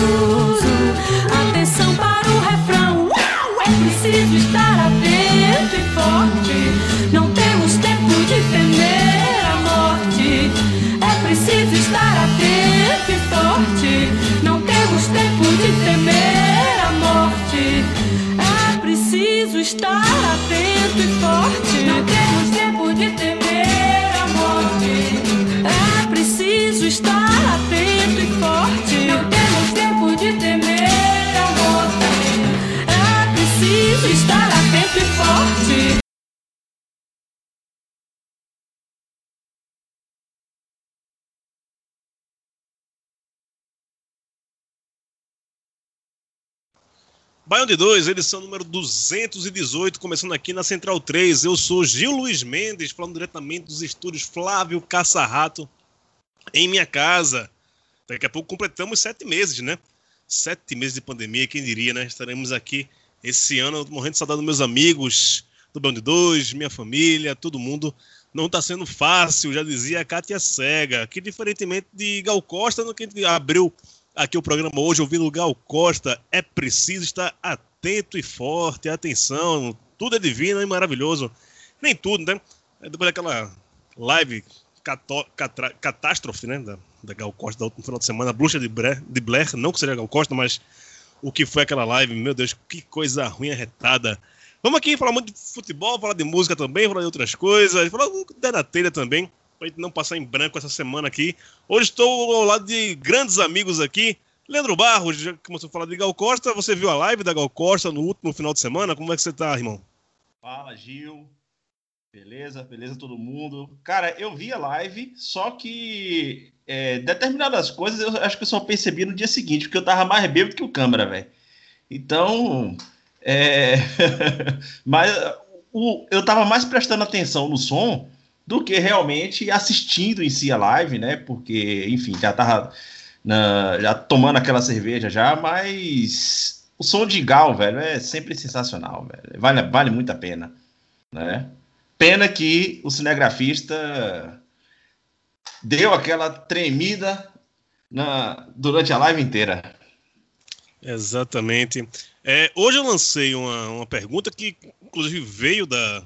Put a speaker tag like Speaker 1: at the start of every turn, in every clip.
Speaker 1: Maravilhoso.
Speaker 2: Baião de 2, edição número 218, começando aqui na Central 3. Eu sou Gil Luiz Mendes, falando diretamente dos estúdios Flávio Caçarrato, em minha casa. Daqui a pouco completamos sete meses, né? Sete meses de pandemia, quem diria, né? Estaremos aqui esse ano, morrendo de saudade dos meus amigos, do Baião de 2, minha família, todo mundo. Não está sendo fácil, já dizia a Kátia Cega, que diferentemente de Gal Costa, no que abriu aqui o programa hoje ouvindo o Gal Costa. É preciso estar atento e forte, atenção, tudo é divino e maravilhoso. Nem tudo, né? É Depois daquela live cató- catra- catástrofe, né? Da, da Gal Costa última final de semana, a bruxa de Blair, de Blair, não que seja Gal Costa, mas o que foi aquela live, meu Deus, que coisa ruim arretada. Vamos aqui falar muito de futebol, falar de música também, falar de outras coisas, falar da na telha também, pra gente não passar em branco essa semana aqui. Hoje estou ao lado de grandes amigos aqui. Leandro Barros, já começou a falar de Gal Costa, você viu a live da Gal Costa no último final de semana? Como é que você tá, irmão?
Speaker 3: Fala, Gil. Beleza, beleza todo mundo. Cara, eu vi a live, só que é, determinadas coisas eu acho que eu só percebi no dia seguinte, porque eu tava mais bêbado que o câmera, velho. Então, é... mas o, eu tava mais prestando atenção no som do que realmente assistindo em si a live, né? Porque, enfim, já tava na- já tomando aquela cerveja já, mas o som de Gal, velho, é sempre sensacional, velho. Vale, vale muito a pena, né? Pena que o cinegrafista deu aquela tremida na, durante a live inteira.
Speaker 2: Exatamente. É, hoje eu lancei uma, uma pergunta que, inclusive, veio da,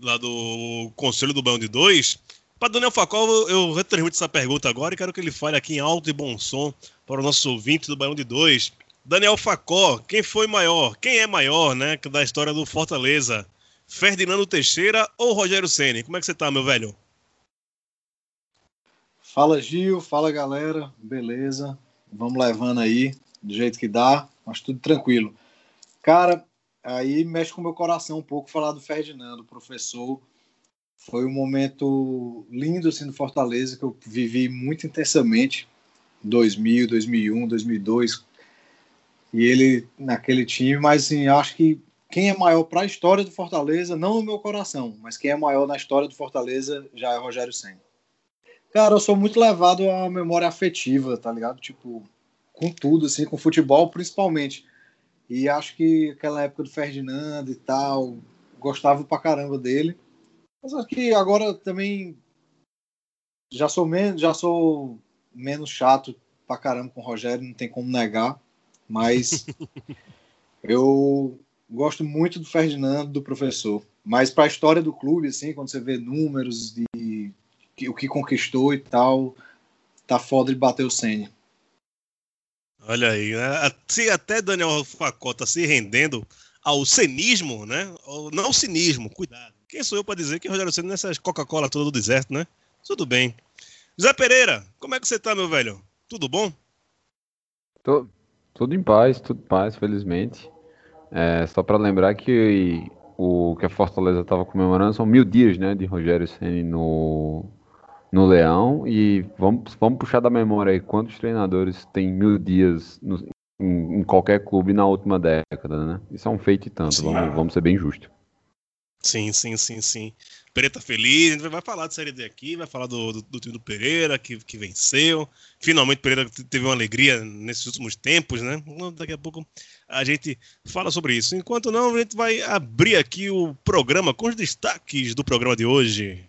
Speaker 2: lá do Conselho do Baião de Dois. Para Daniel Facol, eu, retransmito essa pergunta agora e quero que ele fale aqui em alto e bom som para o nosso ouvinte do Baião de Dois. Daniel Facó, quem foi maior? Quem é maior, né, da história do Fortaleza? Ferdinando Teixeira ou Rogério Ceni? Como é que você tá, meu velho?
Speaker 4: Fala Gil, fala galera, beleza? Vamos levando aí, do jeito que dá, mas tudo tranquilo. Cara, aí mexe com o meu coração um pouco falar do Ferdinando, professor. Foi um momento lindo assim do Fortaleza que eu vivi muito intensamente. 2000, 2001, 2002. E ele naquele time, mas assim, acho que quem é maior para a história do Fortaleza, não no meu coração, mas quem é maior na história do Fortaleza já é Rogério Senna. Cara, eu sou muito levado à memória afetiva, tá ligado? Tipo, com tudo, assim, com futebol principalmente. E acho que aquela época do Ferdinando e tal, gostava pra caramba dele. Mas acho que agora também já sou menos, já sou menos chato pra caramba com o Rogério, não tem como negar. Mas eu gosto muito do Ferdinando, do professor. Mas para a história do clube, assim, quando você vê números de o que conquistou e tal, tá foda de bater o Senna.
Speaker 2: Olha aí, né? se até Daniel Facó tá se rendendo ao cenismo, né? Não cinismo, cuidado. Quem sou eu para dizer que Rogério Senna nessas Coca-Cola toda do deserto, né? Tudo bem. Zé Pereira, como é que você tá, meu velho? Tudo bom?
Speaker 5: Tô, tudo em paz, tudo em paz, felizmente. É, só para lembrar que o que a Fortaleza estava comemorando são mil dias, né, de Rogério Ceni no, no Leão e vamos, vamos puxar da memória aí quantos treinadores têm mil dias no, em, em, qualquer clube na última década, né? Isso é um feito e tanto, vamos, vamos ser bem justos.
Speaker 2: Sim, sim, sim, sim. Pereira feliz, a gente vai falar de Série D aqui, vai falar do, do, do time do Pereira, que, que venceu. Finalmente, Pereira teve uma alegria nesses últimos tempos, né? Daqui a pouco a gente fala sobre isso. Enquanto não, a gente vai abrir aqui o programa com os destaques do programa de hoje.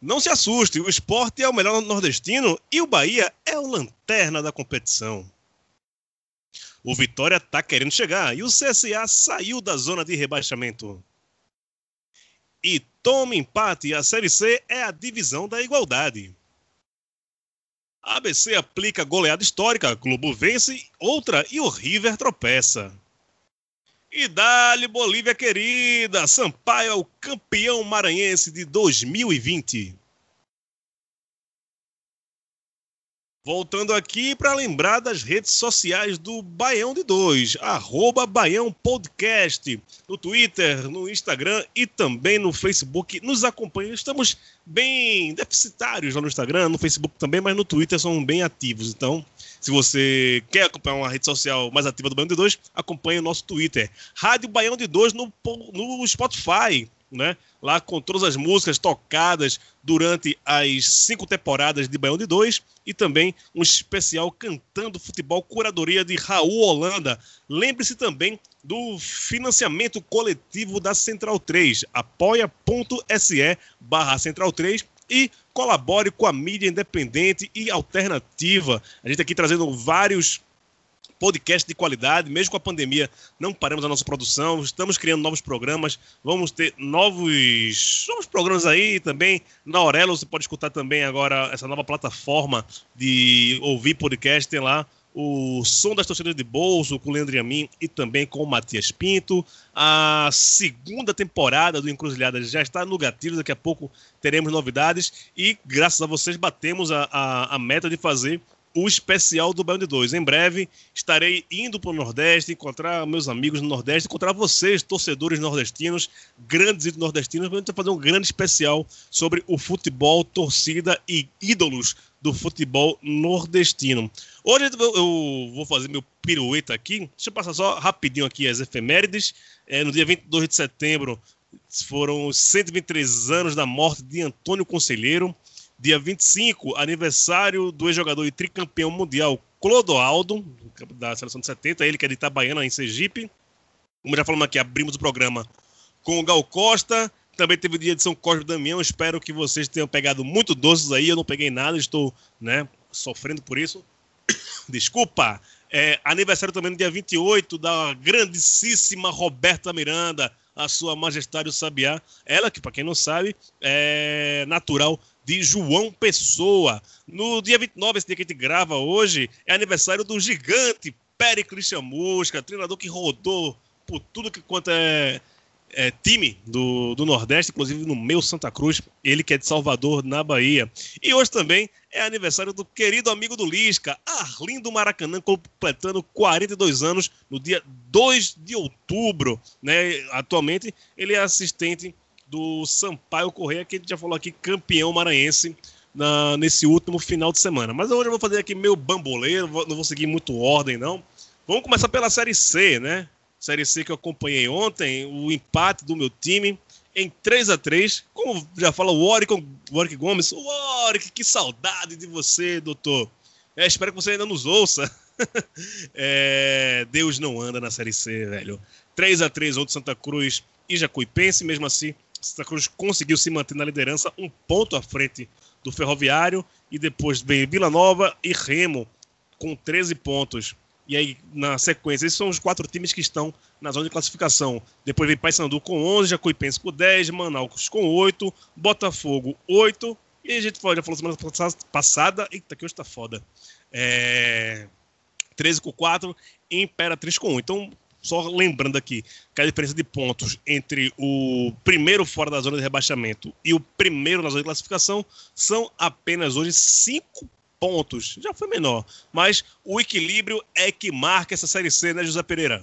Speaker 2: Não se assuste, o esporte é o melhor nordestino e o Bahia é o lanterna da competição. O Vitória está querendo chegar e o CSA saiu da zona de rebaixamento. E toma empate, a Série C é a divisão da igualdade. ABC aplica goleada histórica, Globo vence outra e o River tropeça. E dali Bolívia querida, Sampaio é o campeão maranhense de 2020. Voltando aqui para lembrar das redes sociais do Baião de Dois, arroba Baião Podcast, no Twitter, no Instagram e também no Facebook. Nos acompanhem, estamos bem deficitários lá no Instagram, no Facebook também, mas no Twitter somos bem ativos. Então, se você quer acompanhar uma rede social mais ativa do Baião de Dois, acompanhe o nosso Twitter. Rádio Baião de Dois no, no Spotify né? Lá com todas as músicas tocadas durante as cinco temporadas de Baião de Dois e também um especial cantando futebol, curadoria de Raul Holanda. Lembre-se também do financiamento coletivo da Central 3, apoia.se barra Central 3 e colabore com a mídia independente e alternativa. A gente aqui trazendo vários podcast de qualidade, mesmo com a pandemia, não paramos a nossa produção, estamos criando novos programas, vamos ter novos, novos programas aí também. Na Aurelo você pode escutar também agora essa nova plataforma de ouvir podcast, tem lá o Som das Torcidas de Bolso, com o Leandro Yamin e também com o Matias Pinto. A segunda temporada do Encruzilhada já está no gatilho, daqui a pouco teremos novidades e graças a vocês batemos a, a, a meta de fazer o especial do Baião de Dois. Em breve estarei indo para o Nordeste, encontrar meus amigos no Nordeste, encontrar vocês, torcedores nordestinos, grandes ídolos nordestinos, para fazer um grande especial sobre o futebol, torcida e ídolos do futebol nordestino. Hoje eu vou fazer meu pirueta aqui. Deixa eu passar só rapidinho aqui as efemérides. É, no dia 22 de setembro foram 123 anos da morte de Antônio Conselheiro. Dia 25, aniversário do ex-jogador e tricampeão mundial Clodoaldo, da seleção de 70, ele que é de Itabaiana, em Sergipe. Como já falamos aqui, abrimos o programa com o Gal Costa. Também teve o dia de São Cosme Damião. Espero que vocês tenham pegado muito doces aí. Eu não peguei nada, estou né, sofrendo por isso. Desculpa. É, aniversário também no dia 28 da grandíssima Roberta Miranda, a sua majestade o Sabiá. Ela, que para quem não sabe, é natural de João Pessoa. No dia 29, esse dia que a gente grava hoje, é aniversário do gigante Pericles Chamusca, treinador que rodou por tudo que quanto é, é, time do, do Nordeste, inclusive no meu Santa Cruz, ele que é de Salvador, na Bahia. E hoje também é aniversário do querido amigo do Lisca, Arlindo Maracanã, completando 42 anos no dia 2 de outubro. Né? Atualmente ele é assistente do Sampaio Correia, que a gente já falou aqui, campeão maranhense na, nesse último final de semana. Mas hoje eu vou fazer aqui meu bamboleiro, não vou seguir muito ordem, não. Vamos começar pela Série C, né? Série C que eu acompanhei ontem, o empate do meu time em 3 a 3 Como já fala o Warwick, Warwick Gomes. O Warwick, que saudade de você, doutor. É, espero que você ainda nos ouça. é, Deus não anda na Série C, velho. 3 a 3 outro Santa Cruz e Jacuipense, mesmo assim Santa Cruz conseguiu se manter na liderança, um ponto à frente do Ferroviário, e depois vem Vila Nova e Remo com 13 pontos. E aí, na sequência, esses são os quatro times que estão na zona de classificação. Depois vem Paysandu com 11, Jacuipense com 10, Manaus com 8, Botafogo 8. E a gente já falou semana passada. Eita, que hoje tá foda. É, 13 com 4 e Imperatriz com 1. Então, só lembrando aqui que a diferença de pontos entre o primeiro fora da zona de rebaixamento e o primeiro na zona de classificação são apenas hoje cinco pontos. Já foi menor, mas o equilíbrio é que marca essa Série C, né, José Pereira?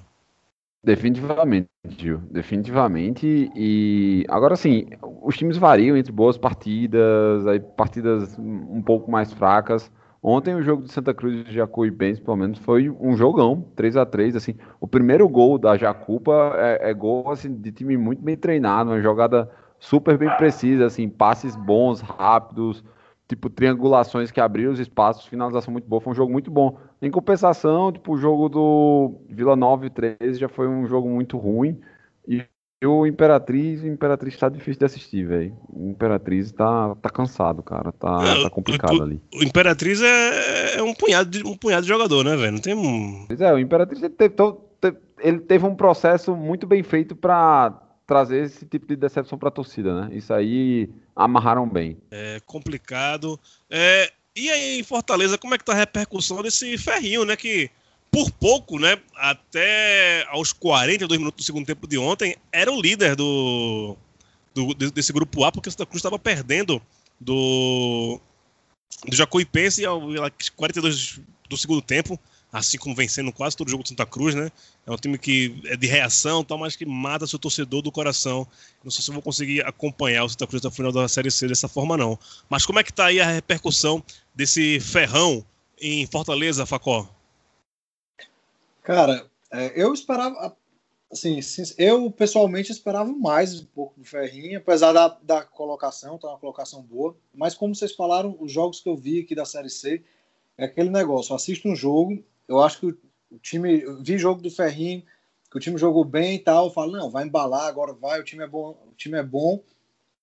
Speaker 5: Definitivamente, Gil. Definitivamente. E agora sim, os times variam entre boas partidas, aí partidas um pouco mais fracas. Ontem o jogo de Santa Cruz e Jacuipense, pelo menos, foi um jogão, 3 a 3 assim. O primeiro gol da Jacupa é, é gol assim, de time muito bem treinado, uma jogada super bem precisa, assim, passes bons, rápidos, tipo, triangulações que abriram os espaços, finalização muito boa, foi um jogo muito bom. Em compensação, tipo, o jogo do Vila Nova e 13 já foi um jogo muito ruim. E o Imperatriz, o Imperatriz tá difícil de assistir, velho. O Imperatriz tá, tá cansado, cara. Tá,
Speaker 2: É,
Speaker 5: tá complicado
Speaker 2: o,
Speaker 5: ali.
Speaker 2: O Imperatriz é, é um, punhado de, um punhado de jogador, né, velho? Não tem um.
Speaker 5: Pois é, o Imperatriz ele teve, te- ele teve um processo muito bem feito pra trazer esse tipo de decepção pra torcida, né? Isso aí amarraram bem.
Speaker 2: É complicado. É, e aí, em Fortaleza, como é que tá a repercussão desse ferrinho, né? Que por pouco, né? Até aos 42 minutos do segundo tempo de ontem, era o líder do, do- de- desse grupo A, porque o Santa Cruz estava perdendo do, do Jacuipense ao aos 42 do segundo tempo, assim como vencendo quase todo jogo do Santa Cruz, né? É um time que é de reação, tal, mas que mata seu torcedor do coração. Não sei se eu vou conseguir acompanhar o Santa Cruz até o final da Série C dessa forma, não. Mas como é que tá aí a repercussão desse ferrão em Fortaleza, Facó?
Speaker 4: Cara, é, eu esperava, assim, eu pessoalmente esperava mais um pouco do Ferrinho, apesar da, da colocação, tá uma colocação boa, mas como vocês falaram, os jogos que eu vi aqui da Série C, é aquele negócio, assisto um jogo, eu acho que o, time, vi jogo do Ferrinho, que o time jogou bem e tal, eu falo, não, vai embalar, agora vai, o time é bom, o time é bom,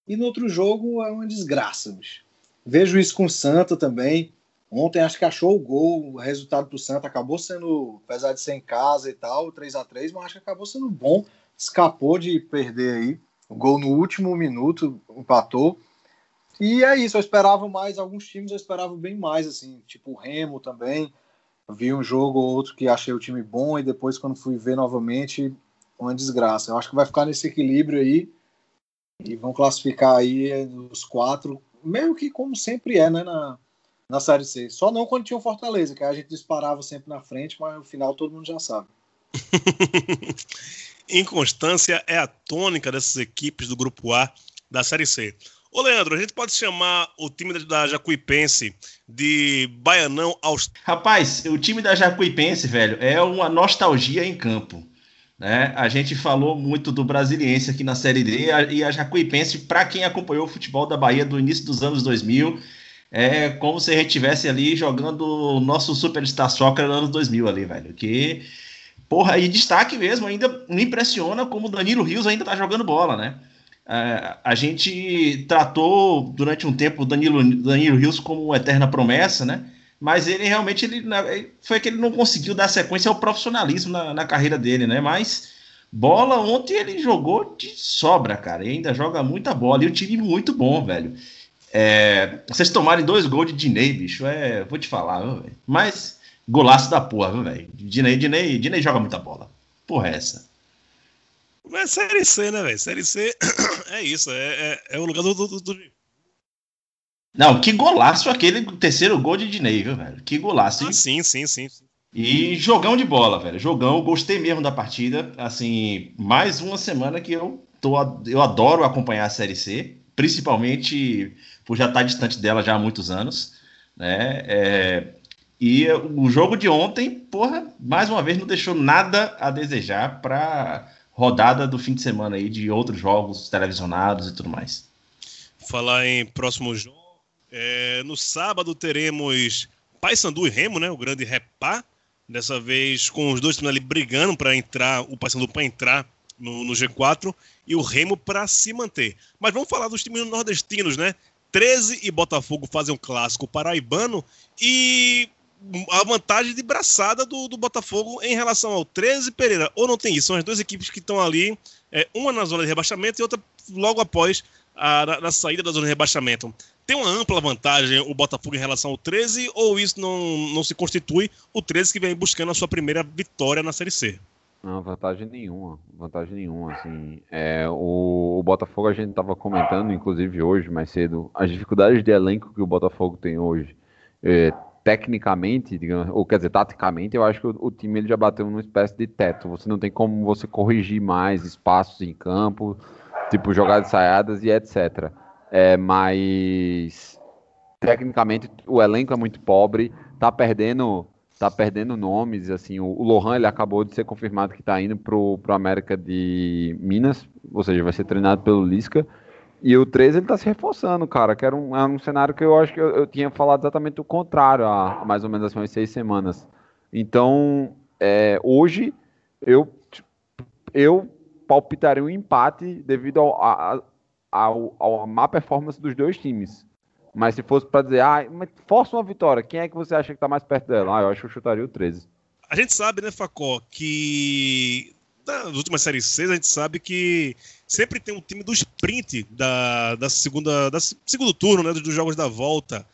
Speaker 4: e no outro jogo é uma desgraça, bicho. Vejo isso com o Santa também, Ontem acho que achou o gol, o resultado pro Santa acabou sendo, apesar de ser em casa e tal, 3 a 3 mas acho que acabou sendo bom. Escapou de perder aí. O gol no último minuto empatou. E é isso, eu esperava mais, alguns times eu esperava bem mais, assim, tipo o Remo também. Vi um jogo ou outro que achei o time bom e depois, quando fui ver novamente, uma desgraça. Eu acho que vai ficar nesse equilíbrio aí e vão classificar aí os quatro, meio que como sempre é, né, na, na Série C. Só não quando tinha o Fortaleza, que a gente disparava sempre na frente, mas no final todo mundo já sabe.
Speaker 2: Inconstância é a tônica dessas equipes do Grupo A da Série C. Ô, Leandro, a gente pode chamar o time da Jacuipense de Baianão aos.
Speaker 3: Rapaz, o time da Jacuipense, velho, é uma nostalgia em campo. Né? A gente falou muito do Brasiliense aqui na Série D e a Jacuipense, para quem acompanhou o futebol da Bahia do início dos anos 2000, é como se a gente estivesse ali jogando o nosso Superstar Soccer nos anos 2000 ali, velho. Que, porra, e destaque mesmo, ainda me impressiona como o Danilo Rios ainda tá jogando bola, né? É, a gente tratou durante um tempo o Danilo, Danilo Rios como uma eterna promessa, né? Mas ele realmente ele, foi que ele não conseguiu dar sequência ao profissionalismo na, na carreira dele, né? Mas bola ontem ele jogou de sobra, cara. E ainda joga muita bola. E o time muito bom, velho. É, vocês tomarem dois gols de Dinei, bicho, é, vou te falar, viu. Mas golaço da porra, velho? Dinei, Dinei, Dinei joga muita bola. Porra, é essa.
Speaker 2: É Série C, né, velho? Série C é isso, é, é, é o lugar do, do, do,
Speaker 3: Não, que golaço aquele terceiro gol de Dinei, viu, velho? Que golaço.
Speaker 2: Ah, sim, sim, sim, sim.
Speaker 3: E jogão de bola, velho. Jogão, gostei mesmo da partida. Assim, mais uma semana que eu tô, eu adoro acompanhar a Série C, principalmente por já estar distante dela já há muitos anos, né? É, e o jogo de ontem, porra, mais uma vez não deixou nada a desejar para rodada do fim de semana aí de outros jogos televisionados e tudo mais.
Speaker 2: Falar em próximo jogo, é, no sábado teremos Paysandu e Remo, né? O grande repá. Dessa vez com os dois times ali brigando para entrar, o Paysandu para entrar no, no, G4 e o Remo para se manter. Mas vamos falar dos times nordestinos, né? 13 e Botafogo fazem um clássico paraibano e a vantagem de braçada do, do, Botafogo em relação ao 13 Pereira. Ou não tem isso? São as duas equipes que estão ali, é, uma na zona de rebaixamento e outra logo após a, na, na, saída da zona de rebaixamento. Tem uma ampla vantagem o Botafogo em relação ao 13 ou isso não, não se constitui o 13 que vem buscando a sua primeira vitória na Série C?
Speaker 5: Não, vantagem nenhuma, vantagem nenhuma, assim, é, o, o Botafogo a gente estava comentando, inclusive hoje, mais cedo, as dificuldades de elenco que o Botafogo tem hoje, é, tecnicamente, digamos, ou quer dizer, taticamente, eu acho que o, o, time ele já bateu numa espécie de teto, você não tem como você corrigir mais espaços em campo, tipo jogadas ensaiadas e etc, é, mas tecnicamente o elenco é muito pobre, tá perdendo tá perdendo nomes, assim, o, o Lohan ele acabou de ser confirmado que está indo pro, pro América de Minas, ou seja, vai ser treinado pelo Lisca, e o 13 ele tá se reforçando, cara, que era um, era um cenário que eu acho que eu, eu tinha falado exatamente o contrário há mais ou menos assim, umas seis semanas. Então, é, hoje, eu, eu palpitaria um empate devido ao, a, ao, ao má performance dos dois times. Mas se fosse para dizer, ah, força uma vitória, quem é que você acha que tá mais perto dela? Ah, eu acho que eu chutaria o 13.
Speaker 2: A gente sabe, né, Facó, que nas últimas séries 6 a gente sabe que sempre tem um time do sprint da, da segunda da segundo turno, né, dos jogos da volta.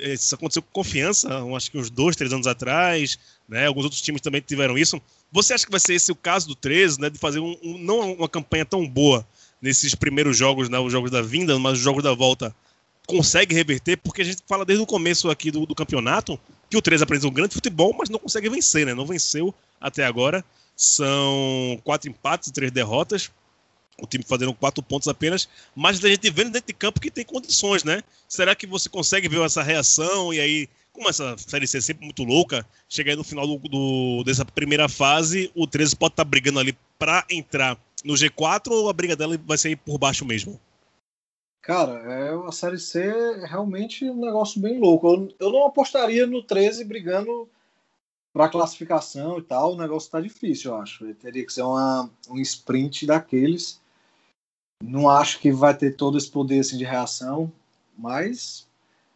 Speaker 2: Isso aconteceu com confiança, acho que uns dois, três anos atrás, né? Alguns outros times também tiveram isso. Você acha que vai ser esse o caso do 13, né? De fazer um, um, não uma campanha tão boa nesses primeiros jogos, né? Os jogos da vinda, mas os jogos da volta consegue reverter, porque a gente fala desde o começo aqui do, do campeonato que o 13 apresentou um grande futebol, mas não consegue vencer, né? Não venceu até agora. São quatro empates e três derrotas. O time fazendo quatro pontos apenas, mas a gente vendo dentro de campo que tem condições, né? Será que você consegue ver essa reação e aí, como essa série C é sempre muito louca, chega aí no final do, do, dessa primeira fase, o 13 pode estar tá brigando ali para entrar no G4 ou a briga dela vai ser por baixo mesmo?
Speaker 4: Cara, é, a Série C é realmente um negócio bem louco. Eu, eu não apostaria no 13 brigando para classificação e tal. O negócio tá difícil, eu acho. Ele teria que ser uma, um sprint daqueles. Não acho que vai ter todo esse poder assim, de reação, mas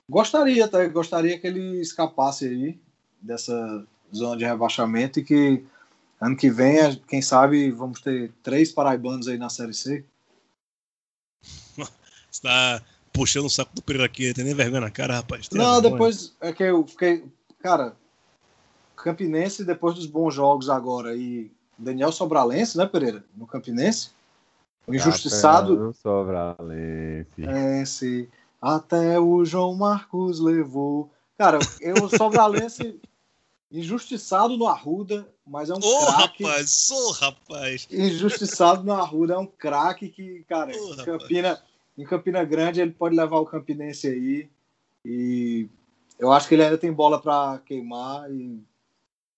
Speaker 4: gostaria, tá? gostaria que ele escapasse aí dessa zona de rebaixamento e que ano que vem, quem sabe, vamos ter três paraibanos aí na Série C
Speaker 2: está puxando o saco do Pereira aqui, tem nem vergonha na cara, rapaz.
Speaker 4: Não, depois é que eu fiquei. Cara, Campinense, depois dos bons jogos agora, e Daniel Sobralense, né, Pereira? No Campinense. O injustiçado.
Speaker 5: Sobralense.
Speaker 4: É, sim. Até o João Marcos levou. Cara, eu Sobralense. injustiçado no Arruda, mas é um
Speaker 2: oh,
Speaker 4: craque.
Speaker 2: rapaz, ô oh, rapaz.
Speaker 4: Injustiçado no Arruda, é um craque que, cara, oh, Campina, rapaz em Campina Grande ele pode levar o Campinense aí e eu acho que ele ainda tem bola para queimar e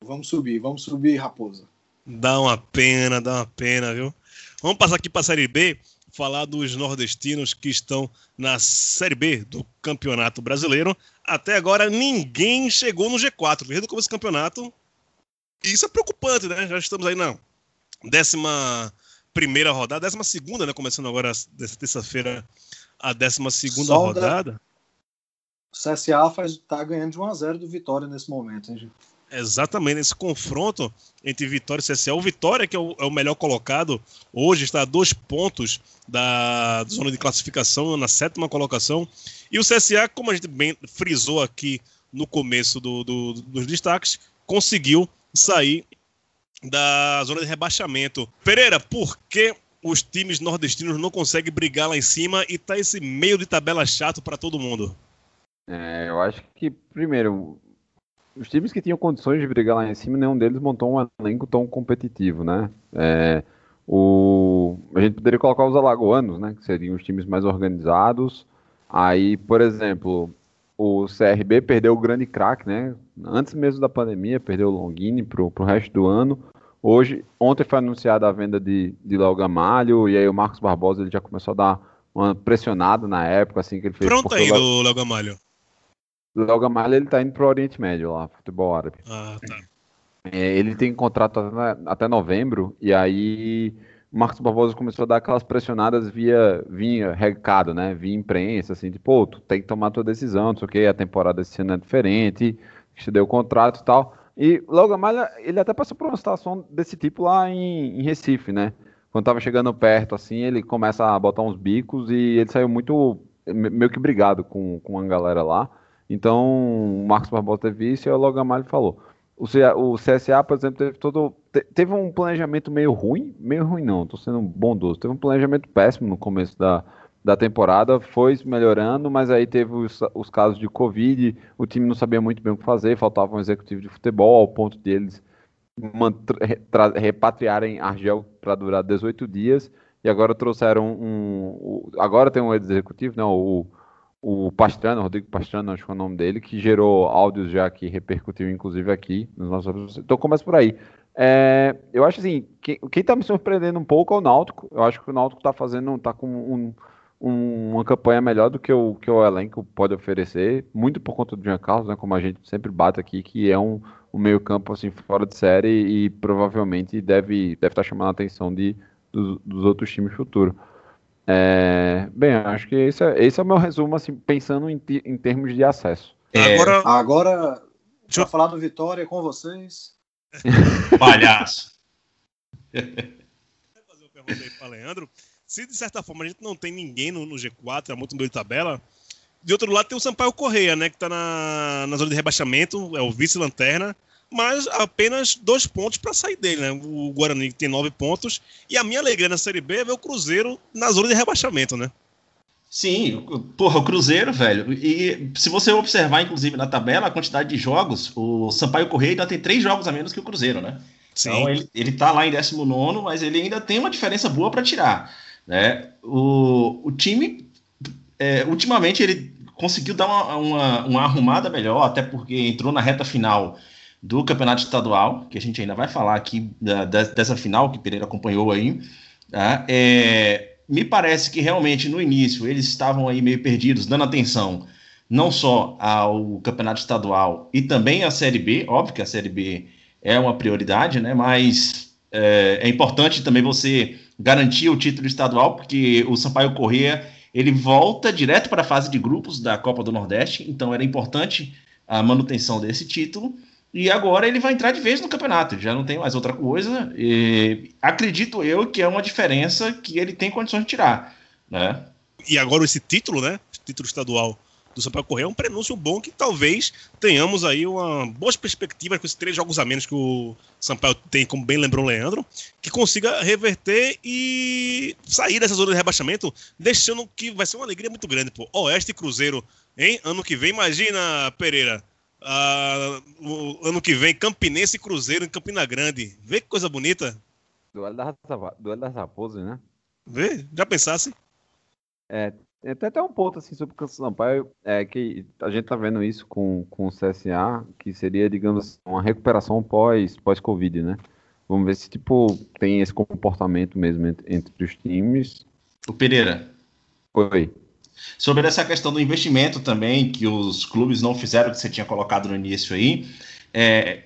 Speaker 4: vamos subir, vamos subir, Raposa.
Speaker 2: Dá uma pena, dá uma pena, viu? Vamos passar aqui para a Série B, falar dos nordestinos que estão na Série B do Campeonato Brasileiro. Até agora ninguém chegou no G4, desde o começo do campeonato. Isso é preocupante, né? Já estamos aí na décima primeira rodada, décima segunda, né? Começando agora dessa terça-feira a décima segunda rodada.
Speaker 4: O CSA faz, tá ganhando de 1x0 do Vitória nesse momento, hein, gente?
Speaker 2: Exatamente, nesse confronto entre Vitória e CSA. O Vitória, que é o, é o, melhor colocado, hoje está a dois pontos da zona de classificação, na sétima colocação. E o CSA, como a gente bem frisou aqui no começo do, do, dos destaques, conseguiu sair da zona de rebaixamento. Pereira, por que os times nordestinos não conseguem brigar lá em cima e tá esse meio de tabela chato para todo mundo?
Speaker 5: É, eu acho que, primeiro, os times que tinham condições de brigar lá em cima, nenhum deles montou um elenco tão competitivo, né? É, o, a gente poderia colocar os alagoanos, né? Que seriam os times mais organizados. Aí, por exemplo, o CRB perdeu o grande craque, né? Antes mesmo da pandemia, perdeu o Longini pro, pro resto do ano. Hoje, ontem foi anunciada a venda de, de Léo Gamalho, e aí o Marcos Barbosa ele já começou a dar uma pressionada na época, assim, que ele fez.
Speaker 2: Pronto ainda o Léo Gamalho.
Speaker 5: Léo Gamalho, ele tá indo pro Oriente Médio lá, futebol árabe.
Speaker 2: Ah, tá.
Speaker 5: É, ele tem contrato até, até novembro, e aí o Marcos Barbosa começou a dar aquelas pressionadas via, vinha recado, né? Via imprensa, assim, tipo, pô, tu tem que tomar tua decisão, não sei o que, a temporada esse ano é diferente, te deu o contrato e tal. E logo mais, ele até passou por uma situação desse tipo lá em, em, Recife, né? Quando tava chegando perto, assim, ele começa a botar uns bicos e ele saiu muito, meio que brigado com, com a galera lá. Então, o Marcos Barbosa teve isso e o Malho falou. O, CSA, por exemplo, teve todo te- teve um planejamento meio ruim, meio ruim não, tô sendo bondoso. Teve um planejamento péssimo no começo da, da temporada, foi melhorando, mas aí teve os, os casos de Covid, o time não sabia muito bem o que fazer, faltava um executivo de futebol, ao ponto de eles mantra- re- tra- repatriarem Argel para durar 18 dias, e agora trouxeram um. o- agora tem um executivo, né? O, o Pastrana, Rodrigo Pastrana, acho que é o nome dele, que gerou áudios já que repercutiu, inclusive, aqui nos nossos. Então começa por aí. É, eu acho assim, quem, quem tá me surpreendendo um pouco é o Náutico. Eu acho que o Náutico tá fazendo, tá com um- um- uma campanha melhor do que o, que o elenco pode oferecer, muito por conta do Jean Carlos, né? Como a gente sempre bate aqui, que é um, um meio-campo assim, fora de série e provavelmente deve deve estar chamando a atenção de, dos, dos outros times futuros. É, bem, acho que esse é, esse é o meu resumo, assim, pensando em, em termos de acesso.
Speaker 3: É,
Speaker 2: Agora,
Speaker 4: Agora,
Speaker 2: Deixa eu-
Speaker 4: falar do Vitória com vocês.
Speaker 3: Palhaço.
Speaker 2: Vou fazer uma pergunta aí para Leandro. Se de certa forma a gente não tem ninguém no, no G4, é muito meio de tabela, de outro lado tem o Sampaio Correia, né? Que tá na, na zona de rebaixamento, é o vice-lanterna, mas apenas dois pontos para sair dele, né? O Guarani tem nove pontos, e a minha alegria na Série B é ver o Cruzeiro na zona de rebaixamento, né?
Speaker 3: Sim, porra, o Cruzeiro, velho. E se você observar, inclusive, na tabela, a quantidade de jogos, o Sampaio Correia ainda tem três jogos a menos que o Cruzeiro, né?
Speaker 2: Sim.
Speaker 3: Então ele, ele tá lá em 19, mas ele ainda tem uma diferença boa para tirar. Né? O, o time, é, ultimamente, ele conseguiu dar uma, uma, uma arrumada melhor, até porque entrou na reta final do campeonato estadual, que a gente ainda vai falar aqui da- dessa final que Pereira acompanhou aí. tá? É, me parece que realmente no início eles estavam aí meio perdidos, dando atenção não só ao campeonato estadual e também à Série B, óbvio que a Série B é uma prioridade, né? Mas é, é importante também você garantir o título estadual, porque o Sampaio Corrêa ele volta direto para a fase de grupos da Copa do Nordeste, então era importante a manutenção desse título. E agora ele vai entrar de vez no campeonato, já não tem mais outra coisa. E acredito eu que é uma diferença que ele tem condições de tirar, né?
Speaker 2: E agora esse título, né? Título estadual do Sampaio Correia é um prenúncio bom que talvez tenhamos aí uma boas perspectivas com esses três jogos a menos que o Sampaio tem, como bem lembrou o Leandro, que consiga reverter e sair dessa zona de rebaixamento, deixando que vai ser uma alegria muito grande, pô. Oeste e Cruzeiro, hein? Ano que vem, imagina, Pereira. Ah, o ano que vem, Campinense e Cruzeiro em Campina Grande. Vê que coisa bonita.
Speaker 5: Duelo das, duelo das raposas, né?
Speaker 2: Vê? Já pensasse?
Speaker 5: É, tem até até um ponto assim sobre o Campos Sampaio, é que a gente tá vendo isso com, com o CSA, que seria, digamos, uma recuperação pós, pós-Covid, né? Vamos ver se, tipo, tem esse comportamento mesmo entre, entre os times.
Speaker 3: O Pereira,
Speaker 5: Oi.
Speaker 3: Sobre essa questão do investimento também, que os clubes não fizeram, que você tinha colocado no início aí, é,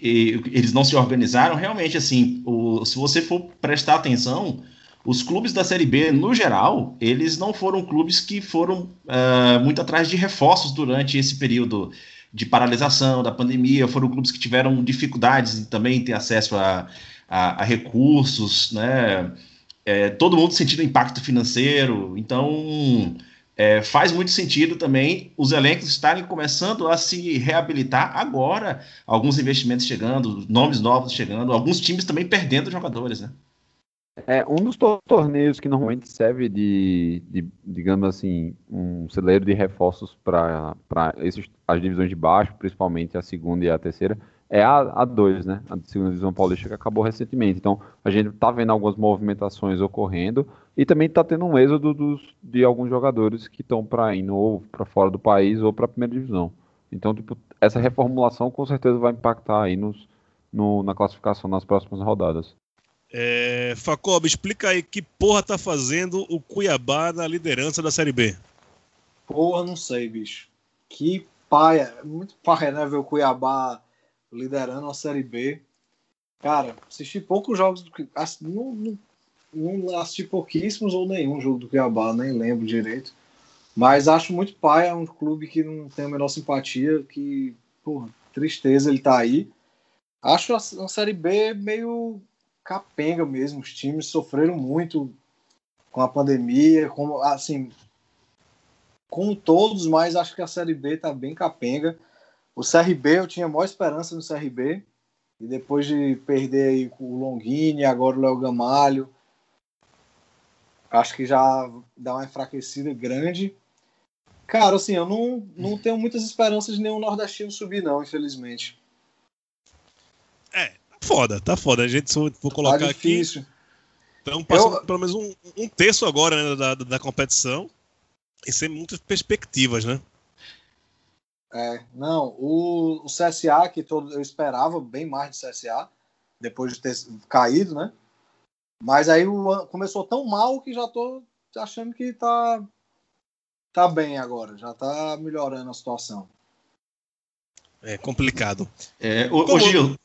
Speaker 3: e eles não se organizaram, realmente, assim, o- se você for prestar atenção, os clubes da Série B, no geral, eles não foram clubes que foram ah, muito atrás de reforços durante esse período de paralisação da pandemia, foram clubes que tiveram dificuldades em também ter acesso a, a- a recursos, né? É, todo mundo sentindo impacto financeiro, então é, faz muito sentido também os elencos estarem começando a se reabilitar agora, alguns investimentos chegando, nomes novos chegando, alguns times também perdendo jogadores, né?
Speaker 5: É, um dos to- torneios que normalmente serve de, de, digamos assim, um celeiro de reforços para as divisões de baixo, principalmente a segunda e a terceira, é a A2, né? A segunda divisão paulista que acabou recentemente. Então, a gente está vendo algumas movimentações ocorrendo e também está tendo um êxodo dos, de alguns jogadores que estão para ir ou para fora do país ou para a primeira divisão. Então, tipo, essa reformulação com certeza vai impactar aí nos, no, na classificação nas próximas rodadas.
Speaker 2: É, Facob, explica aí que porra tá fazendo o Cuiabá na liderança da Série B.
Speaker 4: Porra, não sei, bicho. Que paia. Muito paia, né? Ver o Cuiabá liderando a Série B. Cara, assisti poucos jogos do Cuiabá. Não, não, não assisti pouquíssimos ou nenhum jogo do Cuiabá, nem lembro direito. Mas acho muito paia, é um clube que não tem a menor simpatia, que, porra, tristeza ele tá aí. Acho a, a Série B meio capenga mesmo. Os times sofreram muito com a pandemia, como assim, com todos, mas acho que a Série B tá bem capenga. O CRB, eu tinha maior esperança no CRB. E depois de perder aí o Longini, agora o Léo Gamalho, acho que já dá uma enfraquecida grande. Cara, assim, eu não, não tenho muitas esperanças de nenhum nordestino subir, não, infelizmente.
Speaker 2: É, tá foda, tá foda. A gente, se eu for colocar
Speaker 4: tá
Speaker 2: aqui,
Speaker 4: difícil.
Speaker 2: estamos passando
Speaker 4: Eu-
Speaker 2: pelo menos um, um terço agora né, da, da competição. E sem muitas perspectivas, né?
Speaker 4: É, não, o, o CSA, que todo, eu esperava bem mais do CSA, depois de ter caído, né? Mas aí o, começou tão mal que já tô achando que tá, tá bem agora, já tá melhorando a situação.
Speaker 2: É complicado.
Speaker 3: É, o,
Speaker 2: Como-
Speaker 3: o Gil,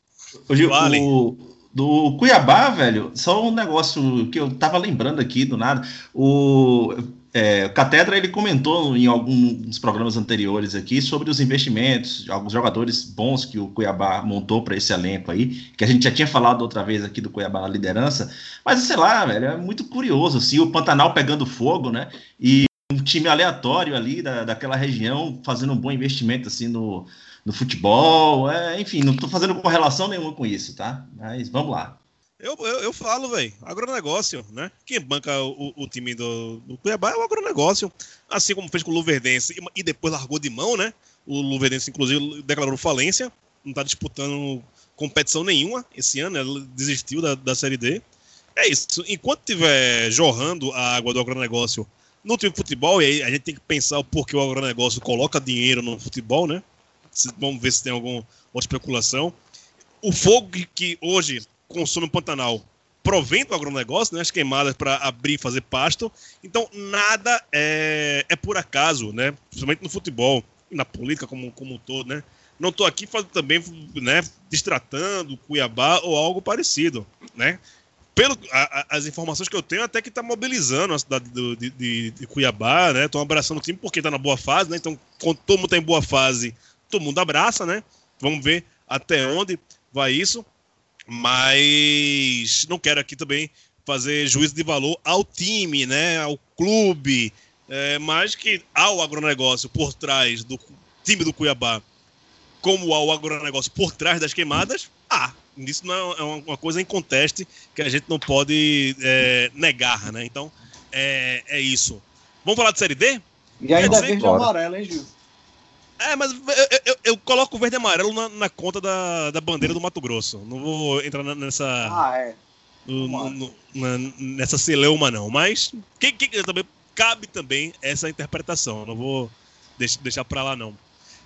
Speaker 3: o Gil
Speaker 2: Vale.
Speaker 3: o- do Cuiabá, velho, só um negócio que eu tava lembrando aqui do nada. O, é, Catedra ele comentou em alguns programas anteriores aqui sobre os investimentos, alguns jogadores bons que o Cuiabá montou para esse elenco aí, que a gente já tinha falado outra vez aqui do Cuiabá na liderança, mas sei lá, velho, é muito curioso assim, o Pantanal pegando fogo, né? E um time aleatório ali da, daquela região fazendo um bom investimento assim no, no futebol, é, enfim, não tô fazendo correlação nenhuma com isso, tá? Mas vamos lá.
Speaker 2: Eu, eu, eu falo, velho, agronegócio, né? Quem banca o, o time do, do Cuiabá é o agronegócio. Assim como fez com o Luverdense e, depois largou de mão, né? O Luverdense, inclusive, declarou falência, não tá disputando competição nenhuma esse ano, ela desistiu da, da Série D. É isso. Enquanto tiver jorrando a água do agronegócio no time de futebol, e aí a gente tem que pensar o porquê o agronegócio coloca dinheiro no futebol, né? Vamos ver se tem alguma especulação. O fogo que hoje consome Pantanal provém do agronegócio, né? As queimadas para abrir e fazer pasto. Então, nada é, é por acaso, né? Principalmente no futebol na política como, como um todo, né? Não estou aqui fazendo também, né, distratando Cuiabá ou algo parecido, né? Pelo, a- a- as informações que eu tenho, até que está mobilizando a cidade do- de, de- de Cuiabá, né? Estão abraçando o time porque está na boa fase, né? Então, quando todo mundo está em boa fase, todo mundo abraça, né? Vamos ver até onde vai isso. Mas não quero aqui também fazer juízo de valor ao time, né? Ao clube, é, mas que há o agronegócio por trás do time do Cuiabá, como há o agronegócio por trás das queimadas, há. Isso não é uma- coisa em conteste que a gente não pode é, negar, né? Então, é, é isso. Vamos falar de Série D?
Speaker 4: E ainda
Speaker 2: dizer,
Speaker 4: verde e amarelo, hein, Gil?
Speaker 2: É, mas eu, eu- eu coloco o verde e amarelo na, na conta da, da bandeira do Mato Grosso. Não vou entrar nessa,
Speaker 4: Ah, é.
Speaker 2: no- no- na- nessa celeuma, não. Mas que, que- também, cabe também essa interpretação. Não vou deix- deixar pra lá, não.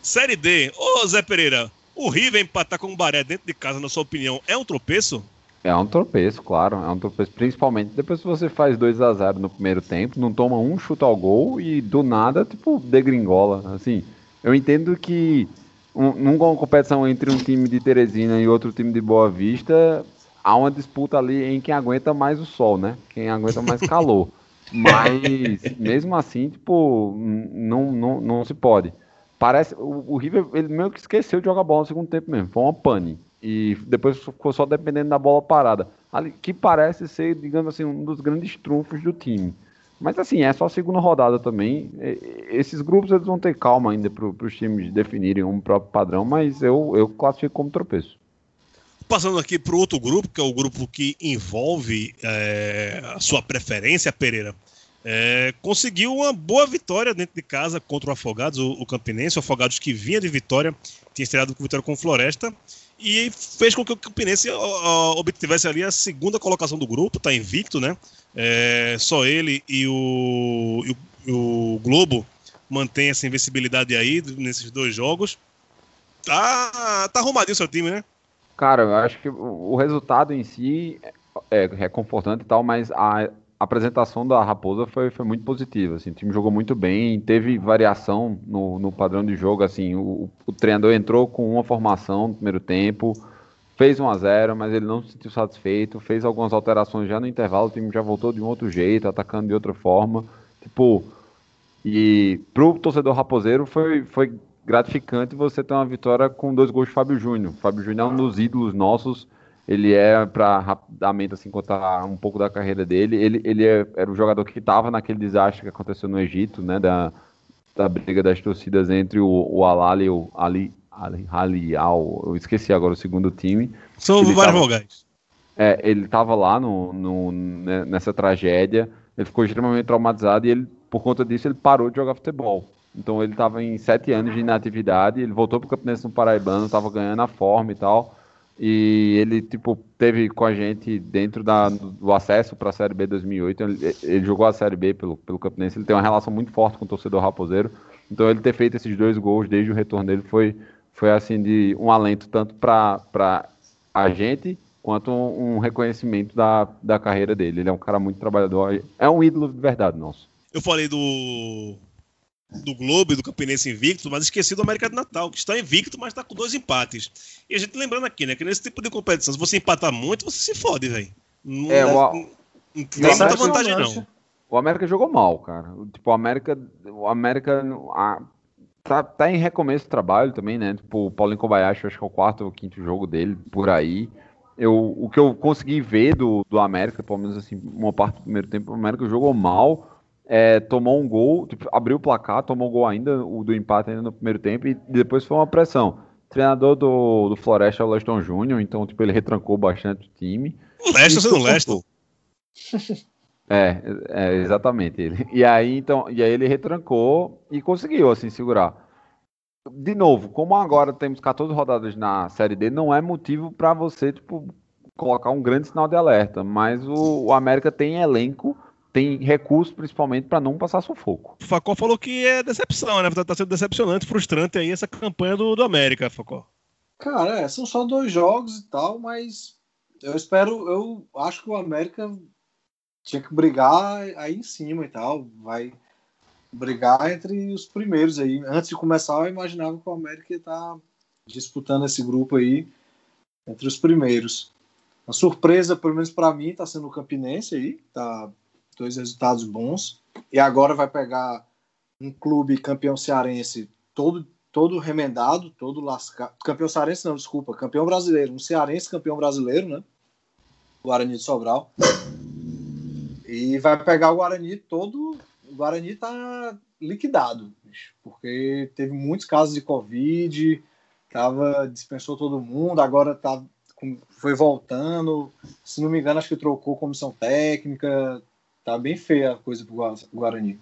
Speaker 2: Série D. Ô, Zé Pereira, o River empatar com o Baré dentro de casa, na sua opinião, é um tropeço?
Speaker 5: É um tropeço, claro. É um tropeço, principalmente depois que você faz 2 a 0 no primeiro tempo, não toma um chute ao gol e do nada, tipo, degringola. Assim, eu entendo que um, numa competição entre um time de Teresina e outro time de Boa Vista, há uma disputa ali em quem aguenta mais o sol, né? Quem aguenta mais calor. Mas, mesmo assim, tipo, não, não, não se pode. Parece, o, o River, ele meio que esqueceu de jogar bola no segundo tempo mesmo. Foi uma pane. E depois ficou só dependendo da bola parada. Ali, que parece ser, digamos assim, um dos grandes trunfos do time. Mas assim, é só a segunda rodada também. Esses grupos eles vão ter calma ainda para os times definirem um próprio padrão, mas eu, eu classifico como tropeço.
Speaker 2: Passando aqui para o outro grupo, que é o grupo que envolve é, a sua preferência, Pereira. É, conseguiu uma boa vitória dentro de casa contra o Afogados, o, o Campinense. O Afogados que vinha de vitória, tinha estreado com vitória com Floresta. E fez com que o Campinense ó, ó, obtivesse ali a segunda colocação do grupo, tá invicto, né? É, só ele e o, e o, o Globo mantém essa invencibilidade aí nesses dois jogos. Tá, tá arrumadinho o seu time, né?
Speaker 5: Cara, eu acho que o resultado em si é reconfortante e tal, mas a apresentação da Raposa foi, foi muito positiva. Assim, o time jogou muito bem, teve variação no, no padrão de jogo. Assim, o, o treinador entrou com uma formação no primeiro tempo, fez 1 a 0 mas ele não se sentiu satisfeito, fez algumas alterações já no intervalo, o time já voltou de um outro jeito, atacando de outra forma. Tipo, e pro torcedor raposeiro foi, foi gratificante você ter uma vitória com dois gols de Fábio Júnior. Fábio Júnior é um dos ídolos nossos. Ele é, para rapidamente assim, contar um pouco da carreira dele, ele, ele é- era o jogador que estava naquele desastre que aconteceu no Egito, né? Da, da briga das torcidas entre o, o e o Ali Halial, eu esqueci agora o segundo time.
Speaker 2: São
Speaker 5: tava-
Speaker 2: vogais.
Speaker 5: É, ele tava lá no, no- né, nessa tragédia, ele ficou extremamente traumatizado e ele, por conta disso, ele parou de jogar futebol. Então ele tava em sete anos de inatividade, ele voltou pro Campinense no Paraibano, tava ganhando a forma e tal. E ele, tipo, teve com a gente dentro da, do acesso para a Série B 2008. Ele, ele jogou a Série B pelo, pelo Campinense. Ele tem uma relação muito forte com o torcedor raposeiro. Então, ele ter feito esses dois gols desde o retorno dele foi, foi assim, de um alento tanto para a gente quanto um, um reconhecimento da, da carreira dele. Ele é um cara muito trabalhador. É um ídolo de verdade nosso.
Speaker 2: Eu falei do do Globo e do Campinense invicto, mas esqueci do América de Natal, que está invicto, mas está com dois empates. E a gente lembrando aqui, né, que nesse tipo de competição, se você empatar muito, você se fode, velho. Não,
Speaker 5: É, o-
Speaker 2: não, não tem muita vantagem, não.
Speaker 5: O América jogou mal, cara. Tipo, o América. O América. a- tá, tá em recomeço de trabalho também, né? Tipo, o Paulinho Kobayashi, acho que é o quarto ou quinto jogo dele, por aí. Eu, o que eu consegui ver do, do América, pelo menos assim, uma parte do primeiro tempo, o América jogou mal. é, tomou um gol, tipo, abriu o placar, tomou um gol ainda, o do empate ainda no primeiro tempo, e depois foi uma pressão. O treinador do, do Floresta é o Leston Júnior, então tipo, ele retrancou bastante o time.
Speaker 2: O Lester sendo Lester.
Speaker 5: É, é, exatamente ele. E aí, então, e aí ele retrancou e conseguiu, assim, segurar. De novo, como agora temos 14 rodadas na Série D, não é motivo para você, tipo, colocar um grande sinal de alerta, mas o, o América tem elenco, tem recurso principalmente para não passar sufoco.
Speaker 2: O Facó falou que é decepção, né? Tá sendo decepcionante, frustrante aí essa campanha do, do América, Facó.
Speaker 4: Cara, é, são só dois jogos e tal, mas eu espero, eu acho que o América tinha que brigar aí em cima e tal, vai brigar entre os primeiros aí. Antes de começar, eu imaginava que o América ia estar disputando esse grupo aí entre os primeiros. A surpresa, pelo menos para mim, está sendo o Campinense aí, tá dois resultados bons. E agora vai pegar um clube campeão cearense todo todo remendado, todo lascado. Campeão cearense, não, desculpa. Campeão brasileiro. Um cearense campeão brasileiro, né? Guarani de Sobral. E vai pegar o Guarani todo. O Guarani tá liquidado, porque teve muitos casos de Covid, tava, dispensou todo mundo, agora tá, foi voltando. Se não me engano, acho que trocou comissão técnica. Tá bem feia a coisa pro Gua- Guarani.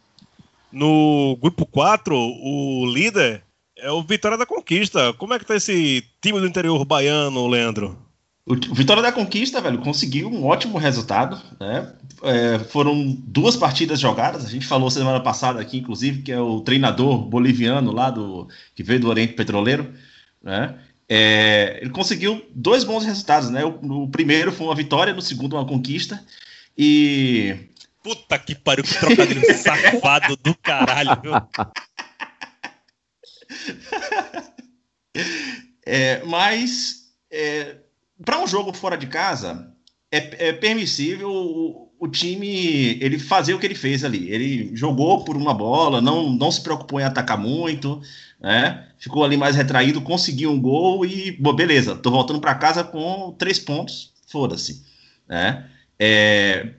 Speaker 2: No grupo 4, o líder é o Vitória da Conquista. Como é que tá esse time do interior baiano, Leandro?
Speaker 3: O Vitória da Conquista, velho, conseguiu um ótimo resultado, né? É, foram duas partidas jogadas. A gente falou semana passada aqui, inclusive, que é o treinador boliviano lá do que veio do Oriente Petroleiro, né? É, ele conseguiu dois bons resultados, né? O, o primeiro foi uma vitória, no segundo uma conquista. E
Speaker 2: Puta que pariu, que trocadilho safado do caralho, viu?
Speaker 3: É, mas para um jogo fora de casa é, é permissível o, o time ele fazer o que ele fez ali. Ele jogou por uma bola, não, não se preocupou em atacar muito, né? Ficou ali mais retraído, conseguiu um gol e bom, beleza. Tô voltando para casa com três pontos, foda-se, né? É,